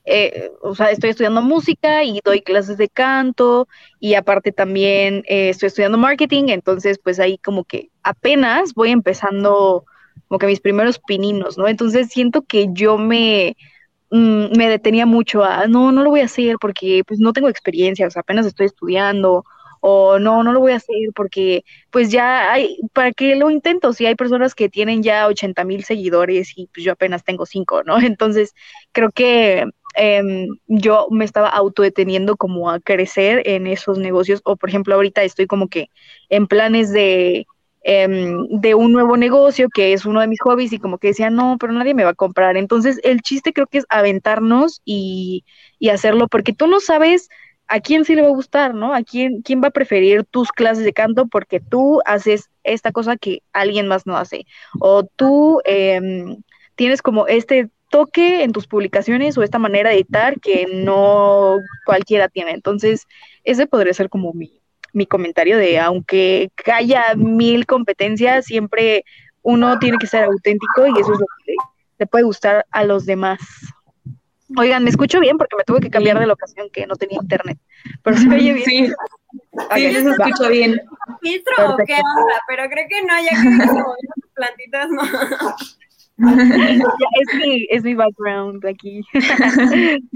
eh, o sea, estoy estudiando música y doy clases de canto y aparte también eh, estoy estudiando marketing, entonces pues ahí como que apenas voy empezando como que mis primeros pininos, ¿no? Entonces siento que yo me, mm, me detenía mucho a, no, no lo voy a hacer porque pues no tengo experiencia, o sea, apenas estoy estudiando o no, no lo voy a hacer porque pues ya hay, ¿para qué lo intento? Si hay personas que tienen ya 80 mil seguidores y pues yo apenas tengo 5, ¿no? Entonces creo que em, yo me estaba autodeteniendo como a crecer en esos negocios o por ejemplo ahorita estoy como que en planes de em, de un nuevo negocio que es uno de mis hobbies y como que decía, no, pero nadie me va a comprar. Entonces, el chiste creo que es aventarnos y, y hacerlo porque tú no sabes a quién sí le va a gustar, ¿no? A quién, quién va a preferir tus clases de canto porque tú haces esta cosa que alguien más no hace. O tú em, tienes como este toque en tus publicaciones o esta manera de editar que no cualquiera tiene. Entonces, ese podría ser como mi, mi comentario de, aunque haya mil competencias, siempre uno tiene que ser auténtico y eso es lo que le puede gustar a los demás. Oigan, ¿me escucho bien? Porque me tuve que cambiar de locación que no tenía internet. Pero se oye bien. Sí, sí se escucha bien. ¿Filtro o qué onda? Pero creo que no, ya que como plantitas, no. es, mi, es mi background aquí.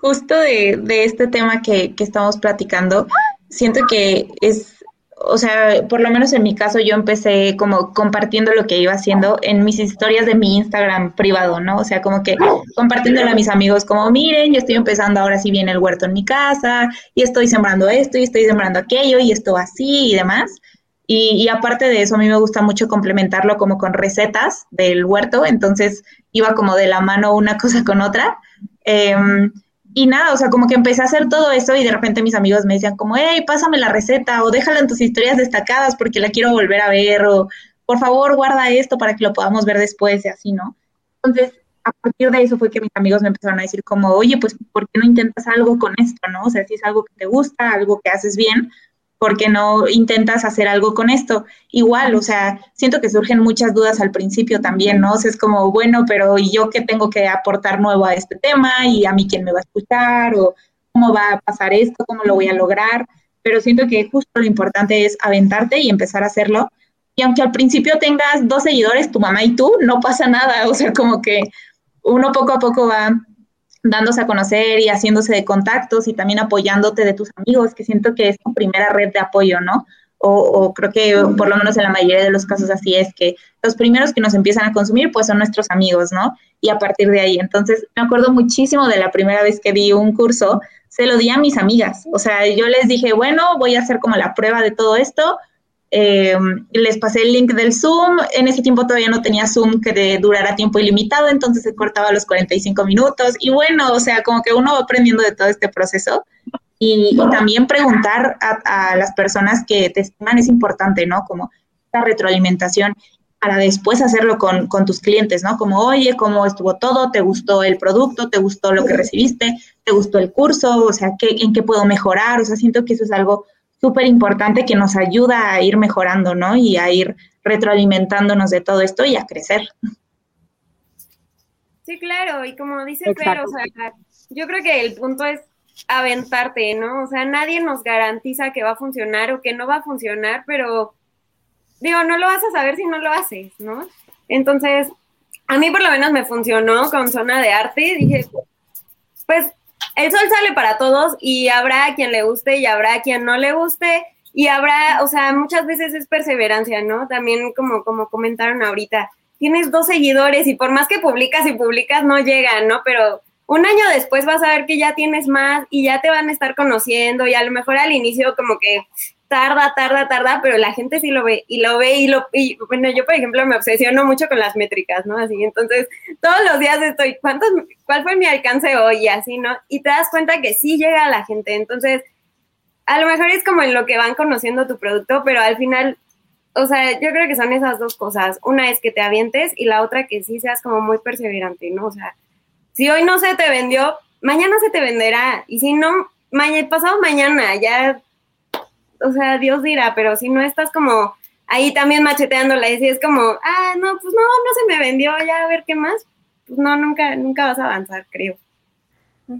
Justo de, de este tema que, que estamos platicando, siento que es o sea, por lo menos en mi caso yo empecé como compartiendo lo que iba haciendo en mis historias de mi Instagram privado, ¿no? O sea, como que compartiéndolo a mis amigos como, miren, yo estoy empezando ahora sí viene el huerto en mi casa y estoy sembrando esto y estoy sembrando aquello y esto así y demás. Y, aparte de eso, a mí me gusta mucho complementarlo como con recetas del huerto, entonces iba como de la mano una cosa con otra. Em, y nada, o sea, como que empecé a hacer todo eso y de repente mis amigos me decían como, hey, pásame la receta o déjala en tus historias destacadas porque la quiero volver a ver o por favor guarda esto para que lo podamos ver después y así, ¿no? Entonces, a partir de eso fue que mis amigos me empezaron a decir como, oye, pues, ¿por qué no intentas algo con esto, no? O sea, si es algo que te gusta, algo que haces bien, ¿por qué no intentas hacer algo con esto? Igual, o sea, siento que surgen muchas dudas al principio también, ¿no? O es como, bueno, pero ¿y yo qué tengo que aportar nuevo a este tema? ¿Y a mí quién me va a escuchar? ¿O cómo va a pasar esto? ¿Cómo lo voy a lograr? Pero siento que justo lo importante es aventarte y empezar a hacerlo. Y aunque al principio tengas dos seguidores, tu mamá y tú, no pasa nada. O sea, como que uno poco a poco va dándose a conocer y haciéndose de contactos y también apoyándote de tus amigos, que siento que es tu primera red de apoyo, ¿no? O, creo que por lo menos en la mayoría de los casos así es, que los primeros que nos empiezan a consumir pues son nuestros amigos, ¿no? Y a partir de ahí, entonces me acuerdo muchísimo de la primera vez que di un curso, se lo di a mis amigas, o sea, yo les dije, bueno, voy a hacer como la prueba de todo esto, eh, les pasé el link del Zoom. En ese tiempo todavía no tenía Zoom que durara tiempo ilimitado, entonces se cortaba los 45 minutos. Y bueno, o sea, como que uno va aprendiendo de todo este proceso. Y, también preguntar a, las personas que te estiman es importante, ¿no? Como esta retroalimentación para después hacerlo con, con, tus clientes, ¿no? Como, oye, ¿cómo estuvo todo? ¿Te gustó el producto? ¿Te gustó lo que recibiste? ¿Te gustó el curso? O sea, ¿qué, ¿en qué puedo mejorar? O sea, siento que eso es algo súper importante que nos ayuda a ir mejorando, ¿no? Y a ir retroalimentándonos de todo esto y a crecer. Sí, claro, y como dice Fer, o sea, yo creo que el punto es aventarte, ¿no? O sea, nadie nos garantiza que va a funcionar o que no va a funcionar, pero digo, no lo vas a saber si no lo haces, ¿no? Entonces, a mí por lo menos me funcionó con zona de arte, dije, pues el sol sale para todos y habrá quien le guste y habrá quien no le guste y habrá, o sea, muchas veces es perseverancia, ¿no? También como, como comentaron ahorita, tienes dos seguidores y por más que publicas y publicas no llegan, ¿no? Pero un año después vas a ver que ya tienes más y ya te van a estar conociendo y a lo mejor al inicio como que tarda, tarda, tarda, pero la gente sí lo ve y lo ve y lo, y bueno, yo por ejemplo me obsesiono mucho con las métricas, ¿no? Así, entonces todos los días estoy, ¿cuántos, cuál fue mi alcance hoy? Y así, ¿no? Y te das cuenta que sí llega a la gente, entonces a lo mejor es como en lo que van conociendo tu producto, pero al final, o sea, yo creo que son esas dos cosas, una es que te avientes y la otra que sí seas como muy perseverante, ¿no? O sea, si hoy no se te vendió, mañana se te venderá, y si no, mañana, pasado mañana, ya o sea, Dios dirá, pero si no estás como ahí también macheteándola y si es como, ah, no, pues no, no se me vendió, ya a ver qué más, pues no, nunca, nunca vas a avanzar, creo.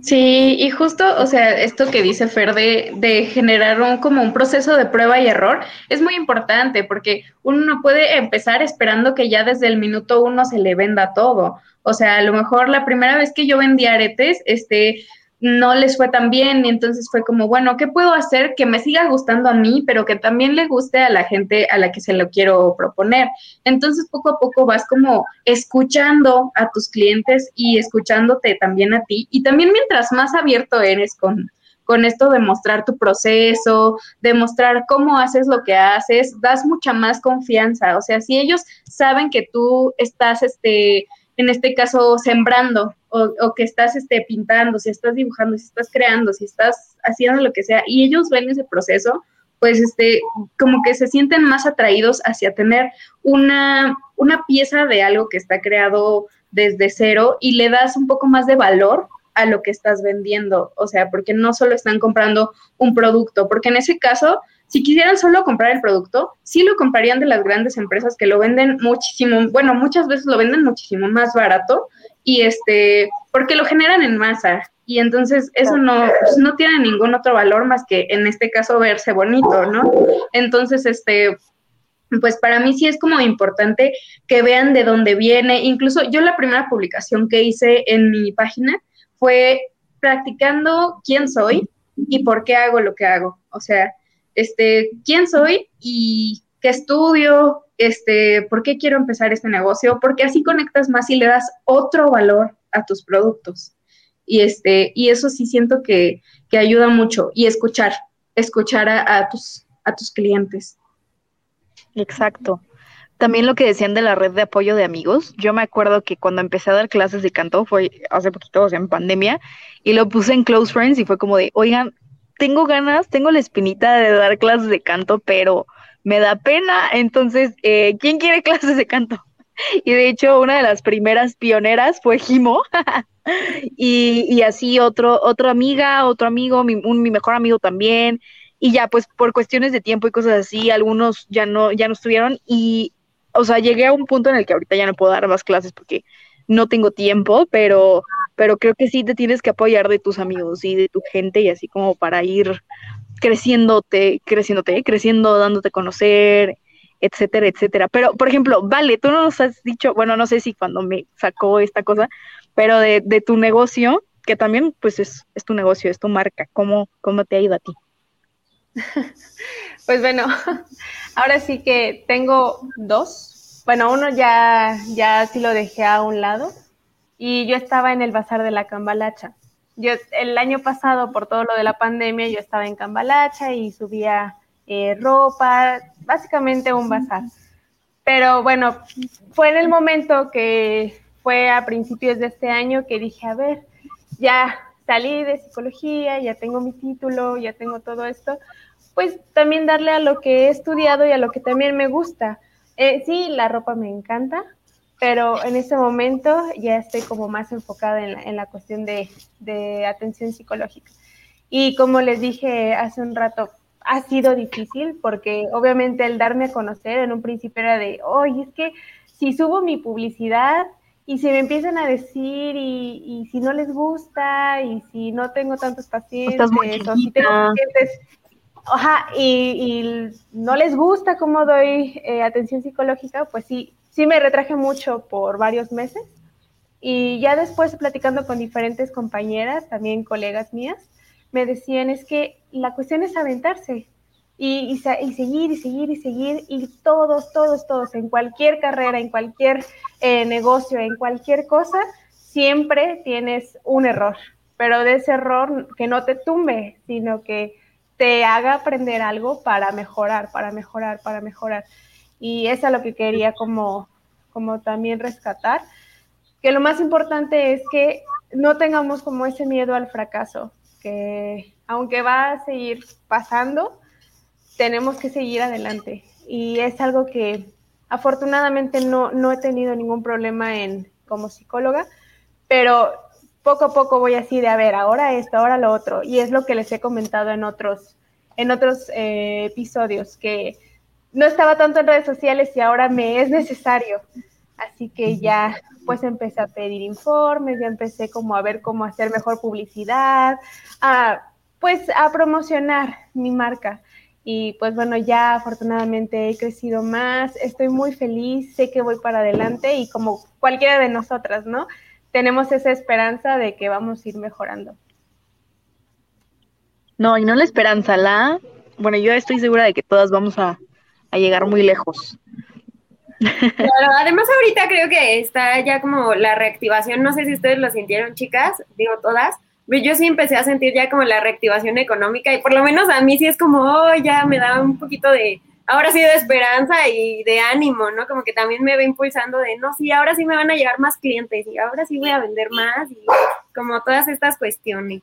Sí, y justo, o sea, esto que dice Fer de, de, generar un, como un proceso de prueba y error es muy importante porque uno no puede empezar esperando que ya desde el minuto uno se le venda todo. O sea, a lo mejor la primera vez que yo vendí aretes, este, no les fue tan bien y entonces fue como, bueno, ¿qué puedo hacer que me siga gustando a mí, pero que también le guste a la gente a la que se lo quiero proponer? Entonces poco a poco vas como escuchando a tus clientes y escuchándote también a ti y también mientras más abierto eres con, con esto de mostrar tu proceso, de mostrar cómo haces lo que haces, das mucha más confianza. O sea, si ellos saben que tú estás, este, en este caso, sembrando o, que estás este, pintando, si estás dibujando, si estás creando, si estás haciendo lo que sea, y ellos ven ese proceso, pues este, como que se sienten más atraídos hacia tener una, una pieza de algo que está creado desde cero y le das un poco más de valor a lo que estás vendiendo, o sea, porque no solo están comprando un producto, porque en ese caso, si quisieran solo comprar el producto, sí lo comprarían de las grandes empresas que lo venden muchísimo, bueno, muchas veces lo venden muchísimo más barato y este, porque lo generan en masa y entonces eso no, pues, no tiene ningún otro valor más que en este caso verse bonito, ¿no? Entonces, este, pues para mí sí es como importante que vean de dónde viene. Incluso yo la primera publicación que hice en mi página fue practicando quién soy y por qué hago lo que hago. O sea, este, quién soy y qué estudio, este, por qué quiero empezar este negocio, porque así conectas más y le das otro valor a tus productos. Y este, y eso sí siento que, que ayuda mucho. Y escuchar, escuchar a, tus, a tus clientes. Exacto. También lo que decían de la red de apoyo de amigos, yo me acuerdo que cuando empecé a dar clases de canto fue hace poquito, o sea, en pandemia, y lo puse en Close Friends y fue como de, oigan, tengo ganas, tengo la espinita de dar clases de canto, pero me da pena, entonces, eh, ¿quién quiere clases de canto? Y de hecho, una de las primeras pioneras fue Jimo, y, y, así otro, otra amiga, otro amigo, mi, un, mi mejor amigo también, y ya pues por cuestiones de tiempo y cosas así, algunos ya no, ya no estuvieron, y o sea, llegué a un punto en el que ahorita ya no puedo dar más clases porque no tengo tiempo, pero, pero creo que sí te tienes que apoyar de tus amigos y de tu gente y así como para ir creciéndote, creciéndote, creciendo, dándote a conocer, etcétera, etcétera. Pero, por ejemplo, vale, tú no nos has dicho, bueno, no sé si cuando me sacó esta cosa, pero de, de tu negocio, que también pues es, es, tu negocio, es tu marca, ¿cómo, ¿cómo te ha ido a ti? Pues bueno, ahora sí que tengo dos. Bueno, uno ya, ya sí lo dejé a un lado y yo estaba en el bazar de la Cambalacha. Yo el año pasado, por todo lo de la pandemia, yo estaba en Cambalacha y subía eh, ropa, básicamente un bazar. Pero bueno, fue en el momento que fue a principios de este año que dije, a ver, ya salí de psicología, ya tengo mi título, ya tengo todo esto, pues también darle a lo que he estudiado y a lo que también me gusta. Eh, sí, la ropa me encanta, pero en este momento ya estoy como más enfocada en la, cuestión de, de, atención psicológica. Y como les dije hace un rato, ha sido difícil porque obviamente el darme a conocer en un principio era de, oye, es que si subo mi publicidad y si me empiezan a decir y, y si no les gusta y si no tengo tantos pacientes o si tengo pacientes Ajá, y, no les gusta cómo doy eh, atención psicológica, pues sí, sí me retraje mucho por varios meses. Y ya después, platicando con diferentes compañeras, también colegas mías, me decían, es que la cuestión es aventarse y, seguir y seguir y seguir. Y todos, todos, todos, en cualquier carrera, en cualquier eh, negocio, en cualquier cosa, siempre tienes un error. Pero de ese error que no te tumbe, sino que te haga aprender algo para mejorar, para mejorar, para mejorar. Y eso es lo que quería como, como también rescatar, que lo más importante es que no tengamos como ese miedo al fracaso, que aunque va a seguir pasando, tenemos que seguir adelante. Y es algo que afortunadamente no, no he tenido ningún problema en como psicóloga, pero poco a poco voy así de, a ver, ahora esto, ahora lo otro. Y es lo que les he comentado en otros, en otros eh, episodios, que no estaba tanto en redes sociales y ahora me es necesario. Así que ya pues empecé a pedir informes, ya empecé como a ver cómo hacer mejor publicidad, a, pues a promocionar mi marca. Y pues bueno, ya afortunadamente he crecido más, estoy muy feliz, sé que voy para adelante y como cualquiera de nosotras, ¿no? tenemos esa esperanza de que vamos a ir mejorando. No, y no la esperanza, la... Bueno, yo estoy segura de que todas vamos a, llegar muy lejos. Claro, además ahorita creo que está ya como la reactivación, no sé si ustedes lo sintieron, chicas, digo todas, yo sí empecé a sentir ya como la reactivación económica y por lo menos a mí sí es como, oh, ya me da un poquito de, ahora sí de esperanza y de ánimo, ¿no? Como que también me ve impulsando de, no, sí, ahora sí me van a llegar más clientes y ahora sí voy a vender más y como todas estas cuestiones.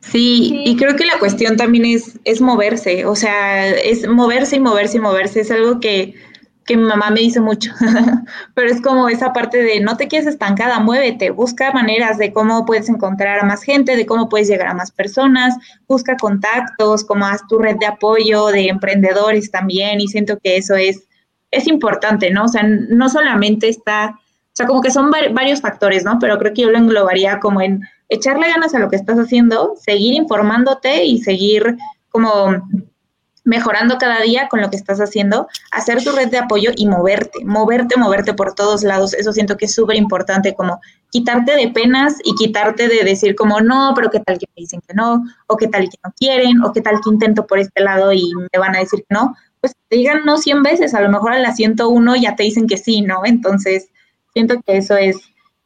Sí, y creo que la cuestión también es, es moverse, o sea, es moverse y moverse y moverse, es algo que que mi mamá me dice mucho, pero es como esa parte de no te quedes estancada, muévete, busca maneras de cómo puedes encontrar a más gente, de cómo puedes llegar a más personas, busca contactos, como haz tu red de apoyo de emprendedores también, y siento que eso es, es importante, ¿no? O sea, no solamente está, sea, como que son varios factores, ¿no? Pero creo que yo lo englobaría como en echarle ganas a lo que estás haciendo, seguir informándote y seguir como mejorando cada día con lo que estás haciendo, hacer tu red de apoyo y moverte, moverte, moverte por todos lados. Eso siento que es súper importante, como quitarte de penas y quitarte de decir como no, pero qué tal que me dicen que no, o qué tal que no quieren, o qué tal que intento por este lado y me van a decir que no. Pues te digan no 100 veces, a lo mejor a la 101 ya te dicen que sí, ¿no? Entonces, siento que eso es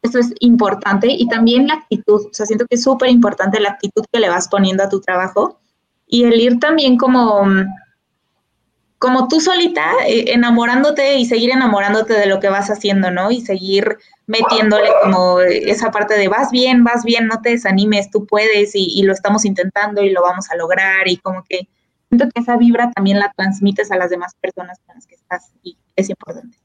eso es importante y también la actitud, o sea, siento que es súper importante la actitud que le vas poniendo a tu trabajo y el ir también como, como tú solita, eh, enamorándote y seguir enamorándote de lo que vas haciendo, ¿no? Y seguir metiéndole como esa parte de vas bien, vas bien, no te desanimes, tú puedes y, y lo estamos intentando y lo vamos a lograr y como que siento que esa vibra también la transmites a las demás personas con las que estás y es importante.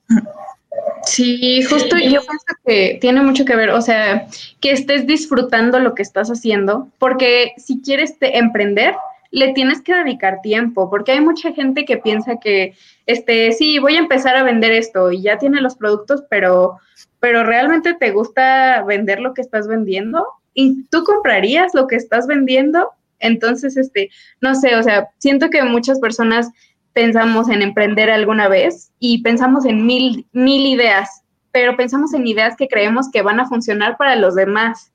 Sí, justo yo pienso que tiene mucho que ver, o sea, que estés disfrutando lo que estás haciendo, porque si quieres emprender, le tienes que dedicar tiempo, porque hay mucha gente que piensa que, este, sí, voy a empezar a vender esto y ya tiene los productos, pero, pero realmente te gusta vender lo que estás vendiendo y tú comprarías lo que estás vendiendo. Entonces, este, no sé, o sea, siento que muchas personas pensamos en emprender alguna vez y pensamos en mil, mil ideas, pero pensamos en ideas que creemos que van a funcionar para los demás.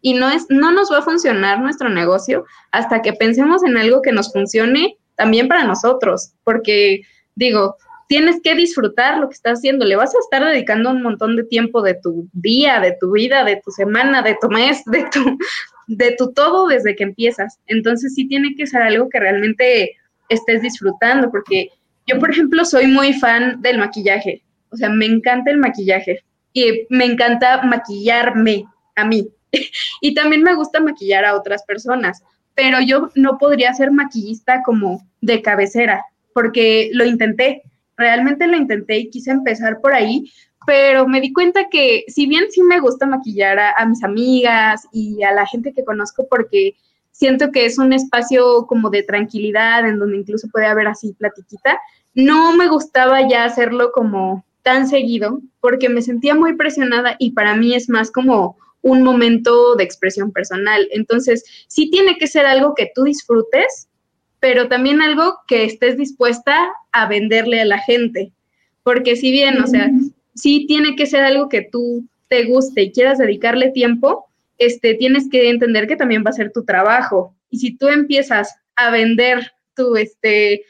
Y no, es, no nos va a funcionar nuestro negocio hasta que pensemos en algo que nos funcione también para nosotros, porque digo, tienes que disfrutar lo que estás haciendo, le vas a estar dedicando un montón de tiempo de tu día, de tu vida, de tu semana, de tu mes, de tu, de tu todo desde que empiezas. Entonces sí tiene que ser algo que realmente estés disfrutando, porque yo, por ejemplo, soy muy fan del maquillaje, o sea, me encanta el maquillaje y me encanta maquillarme a mí. y también me gusta maquillar a otras personas, pero yo no podría ser maquillista como de cabecera, porque lo intenté, realmente lo intenté y quise empezar por ahí, pero me di cuenta que si bien sí me gusta maquillar a, mis amigas y a la gente que conozco porque siento que es un espacio como de tranquilidad en donde incluso puede haber así platiquita, no me gustaba ya hacerlo como tan seguido porque me sentía muy presionada y para mí es más como un momento de expresión personal. Entonces, sí tiene que ser algo que tú disfrutes, pero también algo que estés dispuesta a venderle a la gente. Porque si bien, o sea, sí tiene que ser algo que tú te guste y quieras dedicarle tiempo, este, tienes que entender que también va a ser tu trabajo. Y si tú empiezas a vender tu este,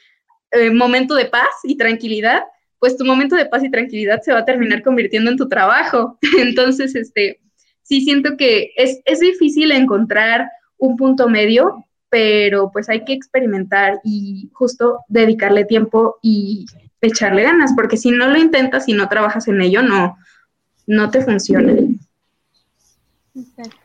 eh, momento de paz y tranquilidad, pues tu momento de paz y tranquilidad se va a terminar convirtiendo en tu trabajo. Entonces, este, sí siento que es, es difícil encontrar un punto medio, pero pues hay que experimentar y justo dedicarle tiempo y echarle ganas, porque si no lo intentas y no trabajas en ello, no, no te funciona.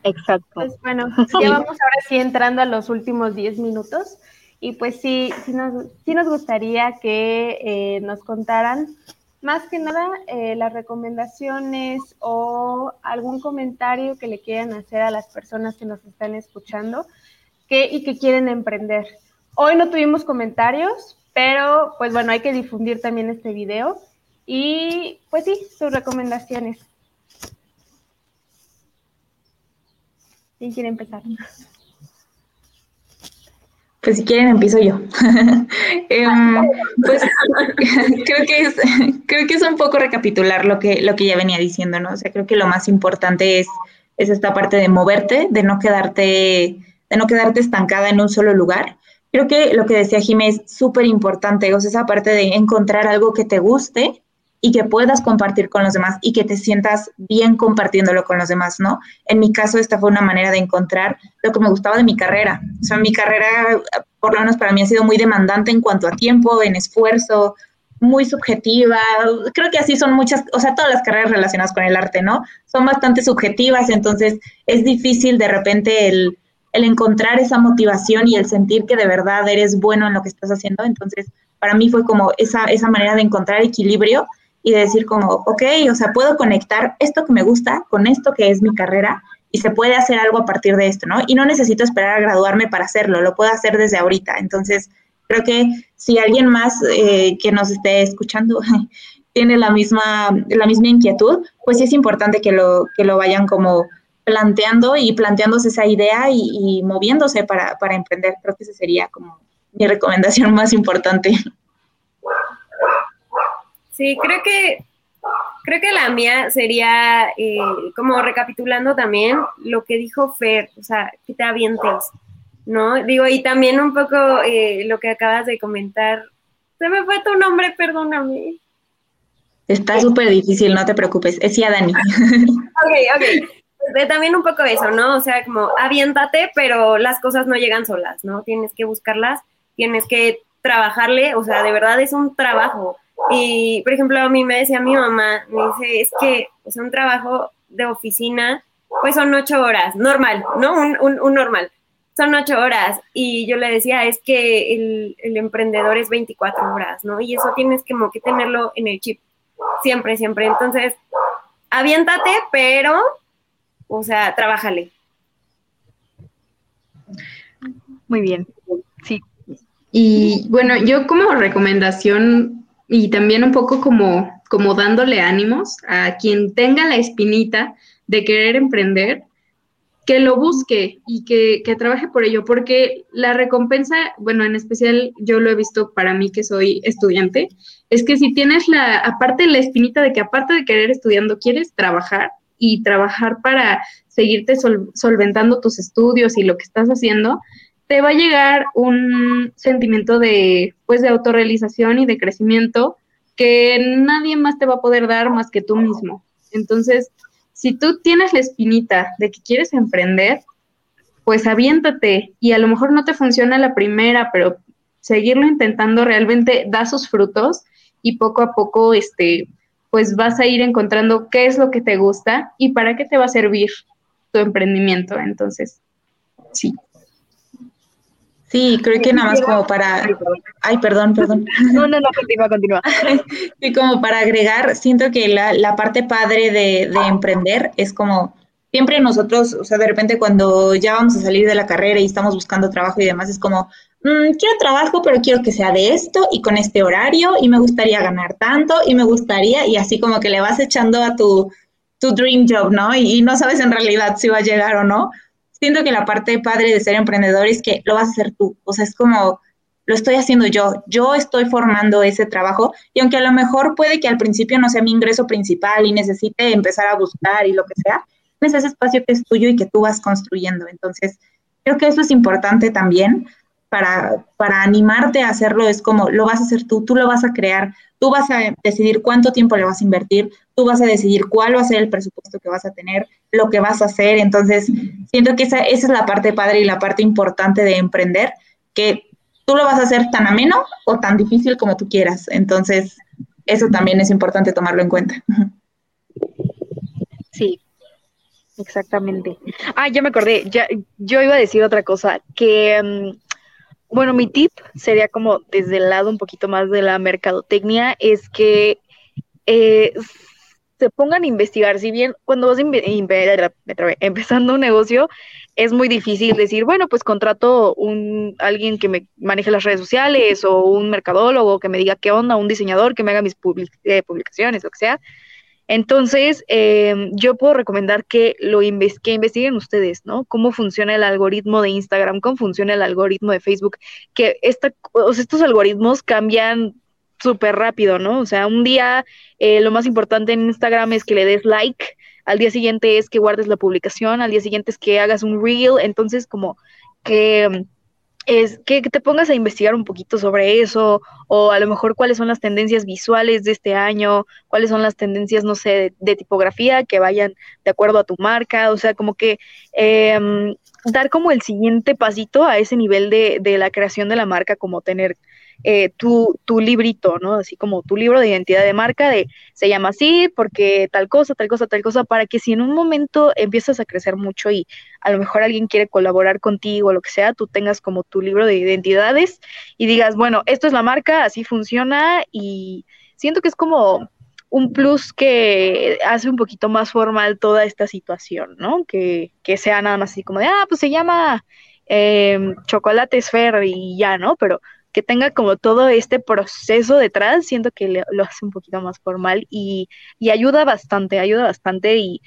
Exacto. Pues bueno, ya vamos ahora sí entrando a los últimos 10 minutos y pues sí, sí nos, sí nos gustaría que eh, nos contaran más que nada eh, las recomendaciones o algún comentario que le quieran hacer a las personas que nos están escuchando que, y que quieren emprender. Hoy no tuvimos comentarios, pero pues bueno, hay que difundir también este video y pues sí, sus recomendaciones. ¿Quién quiere empezar? Pues si quieren empiezo yo. Em, pues creo que es, creo que es un poco recapitular lo que, lo que ya venía diciendo, ¿no? O sea, creo que lo más importante es, es esta parte de moverte, de no quedarte, de no quedarte estancada en un solo lugar. Creo que lo que decía Jimé es súper importante, o sea, esa parte de encontrar algo que te guste y que puedas compartir con los demás y que te sientas bien compartiéndolo con los demás, ¿no? En mi caso, esta fue una manera de encontrar lo que me gustaba de mi carrera. O sea, mi carrera, por lo menos para mí, ha sido muy demandante en cuanto a tiempo, en esfuerzo, muy subjetiva. Creo que así son muchas, o sea, todas las carreras relacionadas con el arte, ¿no? Son bastante subjetivas, entonces es difícil de repente el, el encontrar esa motivación y el sentir que de verdad eres bueno en lo que estás haciendo. Entonces, para mí fue como esa, esa manera de encontrar equilibrio y de decir como, ok, o sea, puedo conectar esto que me gusta con esto que es mi carrera y se puede hacer algo a partir de esto, ¿no? Y no necesito esperar a graduarme para hacerlo, lo puedo hacer desde ahorita. Entonces, creo que si alguien más eh, que nos esté escuchando tiene la misma, la misma inquietud, pues sí es importante que lo, que lo vayan como planteando y planteándose esa idea y, y moviéndose para, para emprender. Creo que esa sería como mi recomendación más importante. Sí, creo que creo que la mía sería eh, como recapitulando también lo que dijo Fer, o sea, que te avientes, ¿no? Digo, y también un poco eh, lo que acabas de comentar. Se me fue tu nombre, perdóname. Está súper difícil, no te preocupes. Es ya Dani. ok, ok. También un poco eso, ¿no? O sea, como aviéntate, pero las cosas no llegan solas, ¿no? Tienes que buscarlas, tienes que trabajarle, o sea, de verdad es un trabajo y, por ejemplo, a mí me decía mi mamá, me dice, es que es un trabajo de oficina, pues son ocho horas, normal, ¿no? Un, un, normal. Son ocho horas. Y yo le decía, es que el, el, emprendedor es 24 horas, ¿no? Y eso tienes como que tenerlo en el chip, siempre, siempre. Entonces, aviéntate, pero, o sea, trabájale. Muy bien, sí. Y bueno, yo como recomendación y también un poco como, como dándole ánimos a quien tenga la espinita de querer emprender, que lo busque y que, que, trabaje por ello, porque la recompensa, bueno, en especial yo lo he visto para mí que soy estudiante, es que si tienes la, aparte la espinita de que aparte de querer estudiando, quieres trabajar y trabajar para seguirte solventando tus estudios y lo que estás haciendo, te va a llegar un sentimiento de, pues, de autorrealización y de crecimiento que nadie más te va a poder dar más que tú mismo. Entonces, si tú tienes la espinita de que quieres emprender, pues aviéntate y a lo mejor no te funciona la primera, pero seguirlo intentando realmente da sus frutos y poco a poco, este, pues vas a ir encontrando qué es lo que te gusta y para qué te va a servir tu emprendimiento. Entonces, sí. Sí, creo que nada más como para... Ay, perdón, perdón. No, no, no, continúa, continúa. Y como para agregar, siento que la, la parte padre de, de, emprender es como, siempre nosotros, o sea, de repente cuando ya vamos a salir de la carrera y estamos buscando trabajo y demás, es como, mmm, quiero trabajo, pero quiero que sea de esto y con este horario y me gustaría ganar tanto y me gustaría, y así como que le vas echando a tu, tu dream job, ¿no? Y, y no sabes en realidad si va a llegar o no siento que la parte padre de ser emprendedor es que lo vas a hacer tú. O sea, es como, lo estoy haciendo yo, yo estoy formando ese trabajo y aunque a lo mejor puede que al principio no sea mi ingreso principal y necesite empezar a buscar y lo que sea, es ese espacio que es tuyo y que tú vas construyendo. Entonces, creo que eso es importante también para, para animarte a hacerlo, es como lo vas a hacer tú, tú lo vas a crear, tú vas a decidir cuánto tiempo le vas a invertir, tú vas a decidir cuál va a ser el presupuesto que vas a tener, lo que vas a hacer. Entonces, siento que esa, esa es la parte padre y la parte importante de emprender, que tú lo vas a hacer tan ameno o tan difícil como tú quieras. Entonces, eso también es importante tomarlo en cuenta. Sí, exactamente. Ah, ya me acordé, ya, yo iba a decir otra cosa, que, mm, bueno, mi tip sería como desde el lado un poquito más de la mercadotecnia, es que eh, se pongan a investigar. Si bien cuando vas empezando un negocio, es muy difícil decir, bueno, pues contrato un alguien que me maneje las redes sociales o un mercadólogo que me diga qué onda, un diseñador que me haga mis eh, publicaciones, lo que sea. Entonces, em, yo puedo recomendar que lo que investiguen ustedes, ¿no? Cómo funciona el algoritmo de Instagram, cómo funciona el algoritmo de Facebook, que esta, estos algoritmos cambian súper rápido, ¿no? O sea, un día eh, lo más importante en Instagram es que le des like, al día siguiente es que guardes la publicación, al día siguiente es que hagas un reel, entonces como que es que, te pongas a investigar un poquito sobre eso, o a lo mejor cuáles son las tendencias visuales de este año, cuáles son las tendencias, no sé, de, tipografía que vayan de acuerdo a tu marca, o sea, como que em, dar como el siguiente pasito a ese nivel de, de la creación de la marca, como tener eh, tu, tu librito, ¿no? Así como tu libro de identidad de marca, de se llama así porque tal cosa, tal cosa, tal cosa, para que si en un momento empiezas a crecer mucho y a lo mejor alguien quiere colaborar contigo o lo que sea, tú tengas como tu libro de identidades y digas, bueno, esto es la marca, así funciona y siento que es como un plus que hace un poquito más formal toda esta situación, ¿no? Que, que sea nada más así como de, ah, pues se llama eh, Chocolate Esfer y ya, ¿no? Pero que tenga como todo este proceso detrás, siento que lo hace un poquito más formal y, ayuda bastante, ayuda bastante y,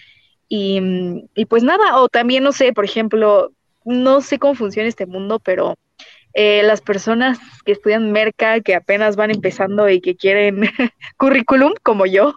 y, pues nada, o también no sé, por ejemplo, no sé cómo funciona este mundo, pero eh, las personas que estudian merca, que apenas van empezando y que quieren currículum, como yo,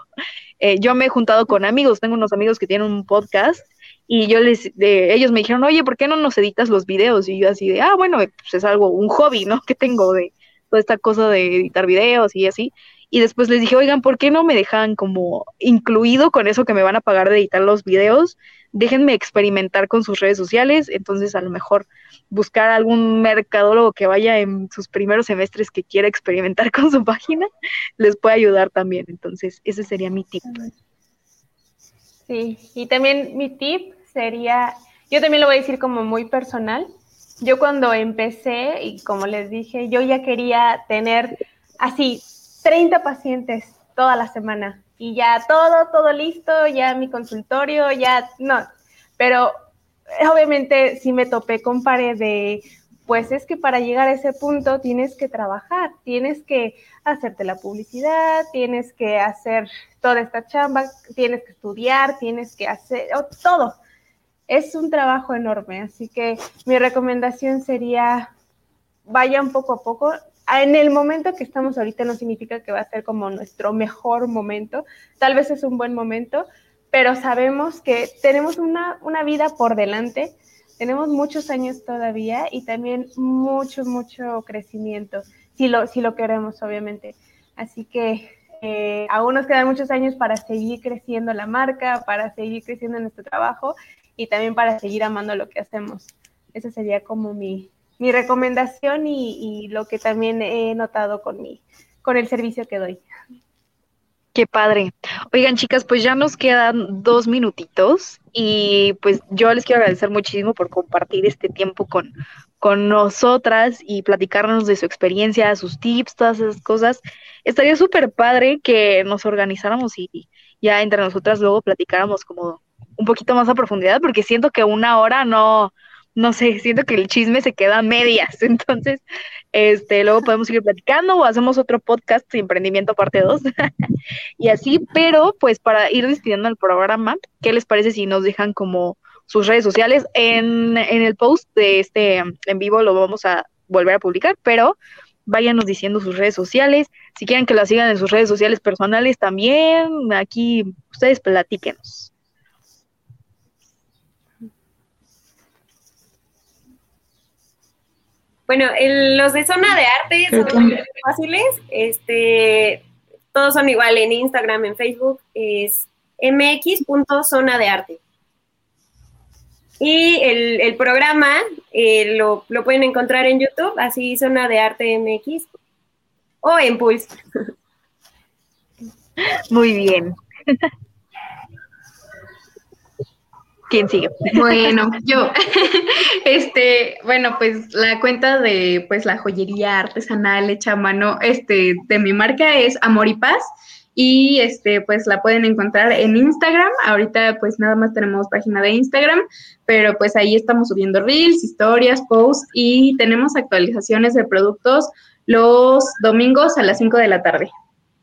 eh, yo me he juntado con amigos, tengo unos amigos que tienen un podcast y yo les, de, ellos me dijeron, oye, ¿por qué no nos editas los videos? Y yo así de, ah, bueno, pues es algo, un hobby, ¿no? Que tengo de toda esta cosa de editar videos y así. Y después les dije, oigan, ¿por qué no me dejan como incluido con eso que me van a pagar de editar los videos? Déjenme experimentar con sus redes sociales. Entonces, a lo mejor buscar algún mercadólogo que vaya en sus primeros semestres que quiera experimentar con su página, les puede ayudar también. Entonces, ese sería mi tip. Sí, y también mi tip sería, yo también lo voy a decir como muy personal. Yo cuando empecé, y como les dije, yo ya quería tener así 30 pacientes toda la semana y ya todo, todo listo, ya mi consultorio, ya no. Pero obviamente sí me topé con pared de pues es que para llegar a ese punto tienes que trabajar, tienes que hacerte la publicidad, tienes que hacer toda esta chamba, tienes que estudiar, tienes que hacer todo. Es un trabajo enorme, así que mi recomendación sería vayan poco a poco. En el momento que estamos ahorita no significa que va a ser como nuestro mejor momento, tal vez es un buen momento, pero sabemos que tenemos una, una vida por delante tenemos muchos años todavía y también mucho, mucho crecimiento, si lo, si lo queremos, obviamente. Así que eh, aún nos quedan muchos años para seguir creciendo la marca, para seguir creciendo nuestro trabajo y también para seguir amando lo que hacemos. Esa sería como mi, mi recomendación y, y, lo que también he notado con, mi, con el servicio que doy. Qué padre. Oigan, chicas, pues ya nos quedan dos minutitos y pues yo les quiero agradecer muchísimo por compartir este tiempo con, con nosotras y platicarnos de su experiencia, sus tips, todas esas cosas. Estaría súper padre que nos organizáramos y ya entre nosotras luego platicáramos como un poquito más a profundidad, porque siento que una hora no, no sé, siento que el chisme se queda a medias. Entonces, este, luego podemos seguir platicando o hacemos otro podcast de emprendimiento parte 2 y así, pero pues para ir despidiendo el programa, ¿qué les parece si nos dejan como sus redes sociales? En, en el post de este en vivo lo vamos a volver a publicar, pero váyanos diciendo sus redes sociales, si quieren que la sigan en sus redes sociales personales también, aquí ustedes platíquenos. Bueno, los de zona de arte son muy fáciles. Este, todos son igual en Instagram, en Facebook, es mx.zona de arte. Y el, programa eh, lo, lo, pueden encontrar en YouTube, así Zona de Arte MX o en Pulse. Muy bien. ¿Quién sigue? Bueno, yo. Este, bueno, pues la cuenta de pues la joyería artesanal hecha a mano este de mi marca es Amor y Paz y este pues la pueden encontrar en Instagram. Ahorita pues nada más tenemos página de Instagram, pero pues ahí estamos subiendo reels, historias, posts y tenemos actualizaciones de productos los domingos a las 5 de la tarde.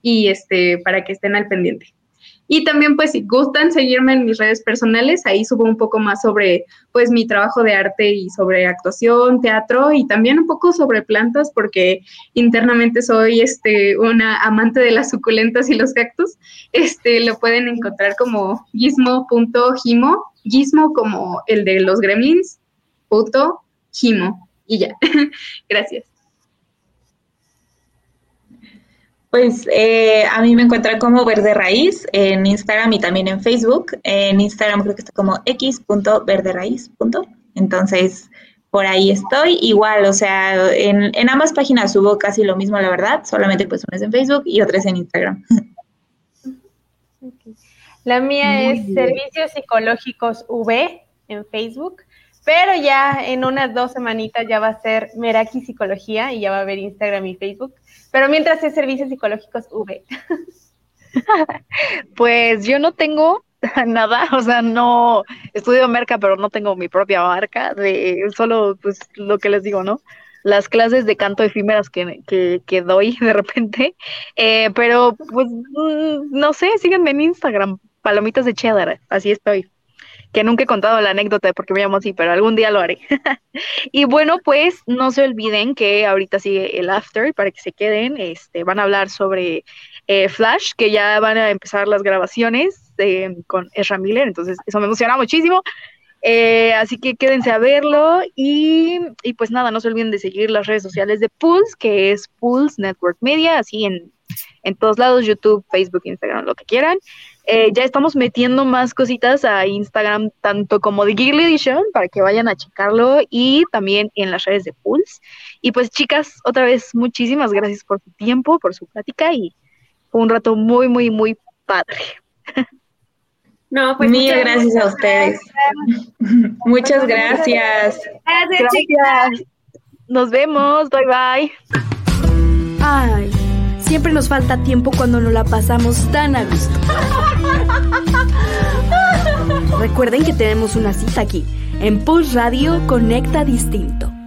Y este para que estén al pendiente. Y también, pues, si gustan seguirme en mis redes personales, ahí subo un poco más sobre, pues, mi trabajo de arte y sobre actuación, teatro y también un poco sobre plantas, porque internamente soy, este, una amante de las suculentas y los cactus. Este, lo pueden encontrar como gizmo.gimo, gizmo como el de los gremlins, puto, gimo. y ya. Gracias. Pues eh, a mí me encuentran como Verde Raíz en Instagram y también en Facebook. En Instagram creo que está como x.verderaíz. Entonces, por ahí estoy. Igual, o sea, en, en, ambas páginas subo casi lo mismo, la verdad. Solamente pues una es en Facebook y otra es en Instagram. La mía es Servicios Psicológicos V en Facebook. Pero ya en unas dos semanitas ya va a ser Meraki Psicología y ya va a haber Instagram y Facebook. Pero mientras es Servicios Psicológicos V. pues yo no tengo nada, o sea, no estudio merca, pero no tengo mi propia marca, de solo pues lo que les digo, ¿no? Las clases de canto efímeras que, que, doy de repente, eh, pero pues mm, no sé, síganme en Instagram, palomitas de cheddar, así estoy que nunca he contado la anécdota de por qué me llamo así, pero algún día lo haré. y bueno, pues no se olviden que ahorita sigue el after para que se queden. Este, van a hablar sobre eh, Flash, que ya van a empezar las grabaciones con Ezra Miller, entonces eso me emociona muchísimo. Eh, así que quédense a verlo y, y, pues nada, no se olviden de seguir las redes sociales de Pulse, que es Pulse Network Media, así en, en todos lados, YouTube, Facebook, Instagram, lo que quieran. Eh, ya estamos metiendo más cositas a Instagram, tanto como de Geekly Edition, para que vayan a checarlo, y también en las redes de Pulse. Y pues, chicas, otra vez, muchísimas gracias por su tiempo, por su plática, y fue un rato muy, muy, muy padre. No, pues mil gracias a ustedes. Muchas gracias. Gracias, chicas. Nos vemos. Bye bye. Ay, siempre nos falta tiempo cuando nos la pasamos tan a gusto. Recuerden que tenemos una cita aquí, en Pulse Radio Conecta Distinto.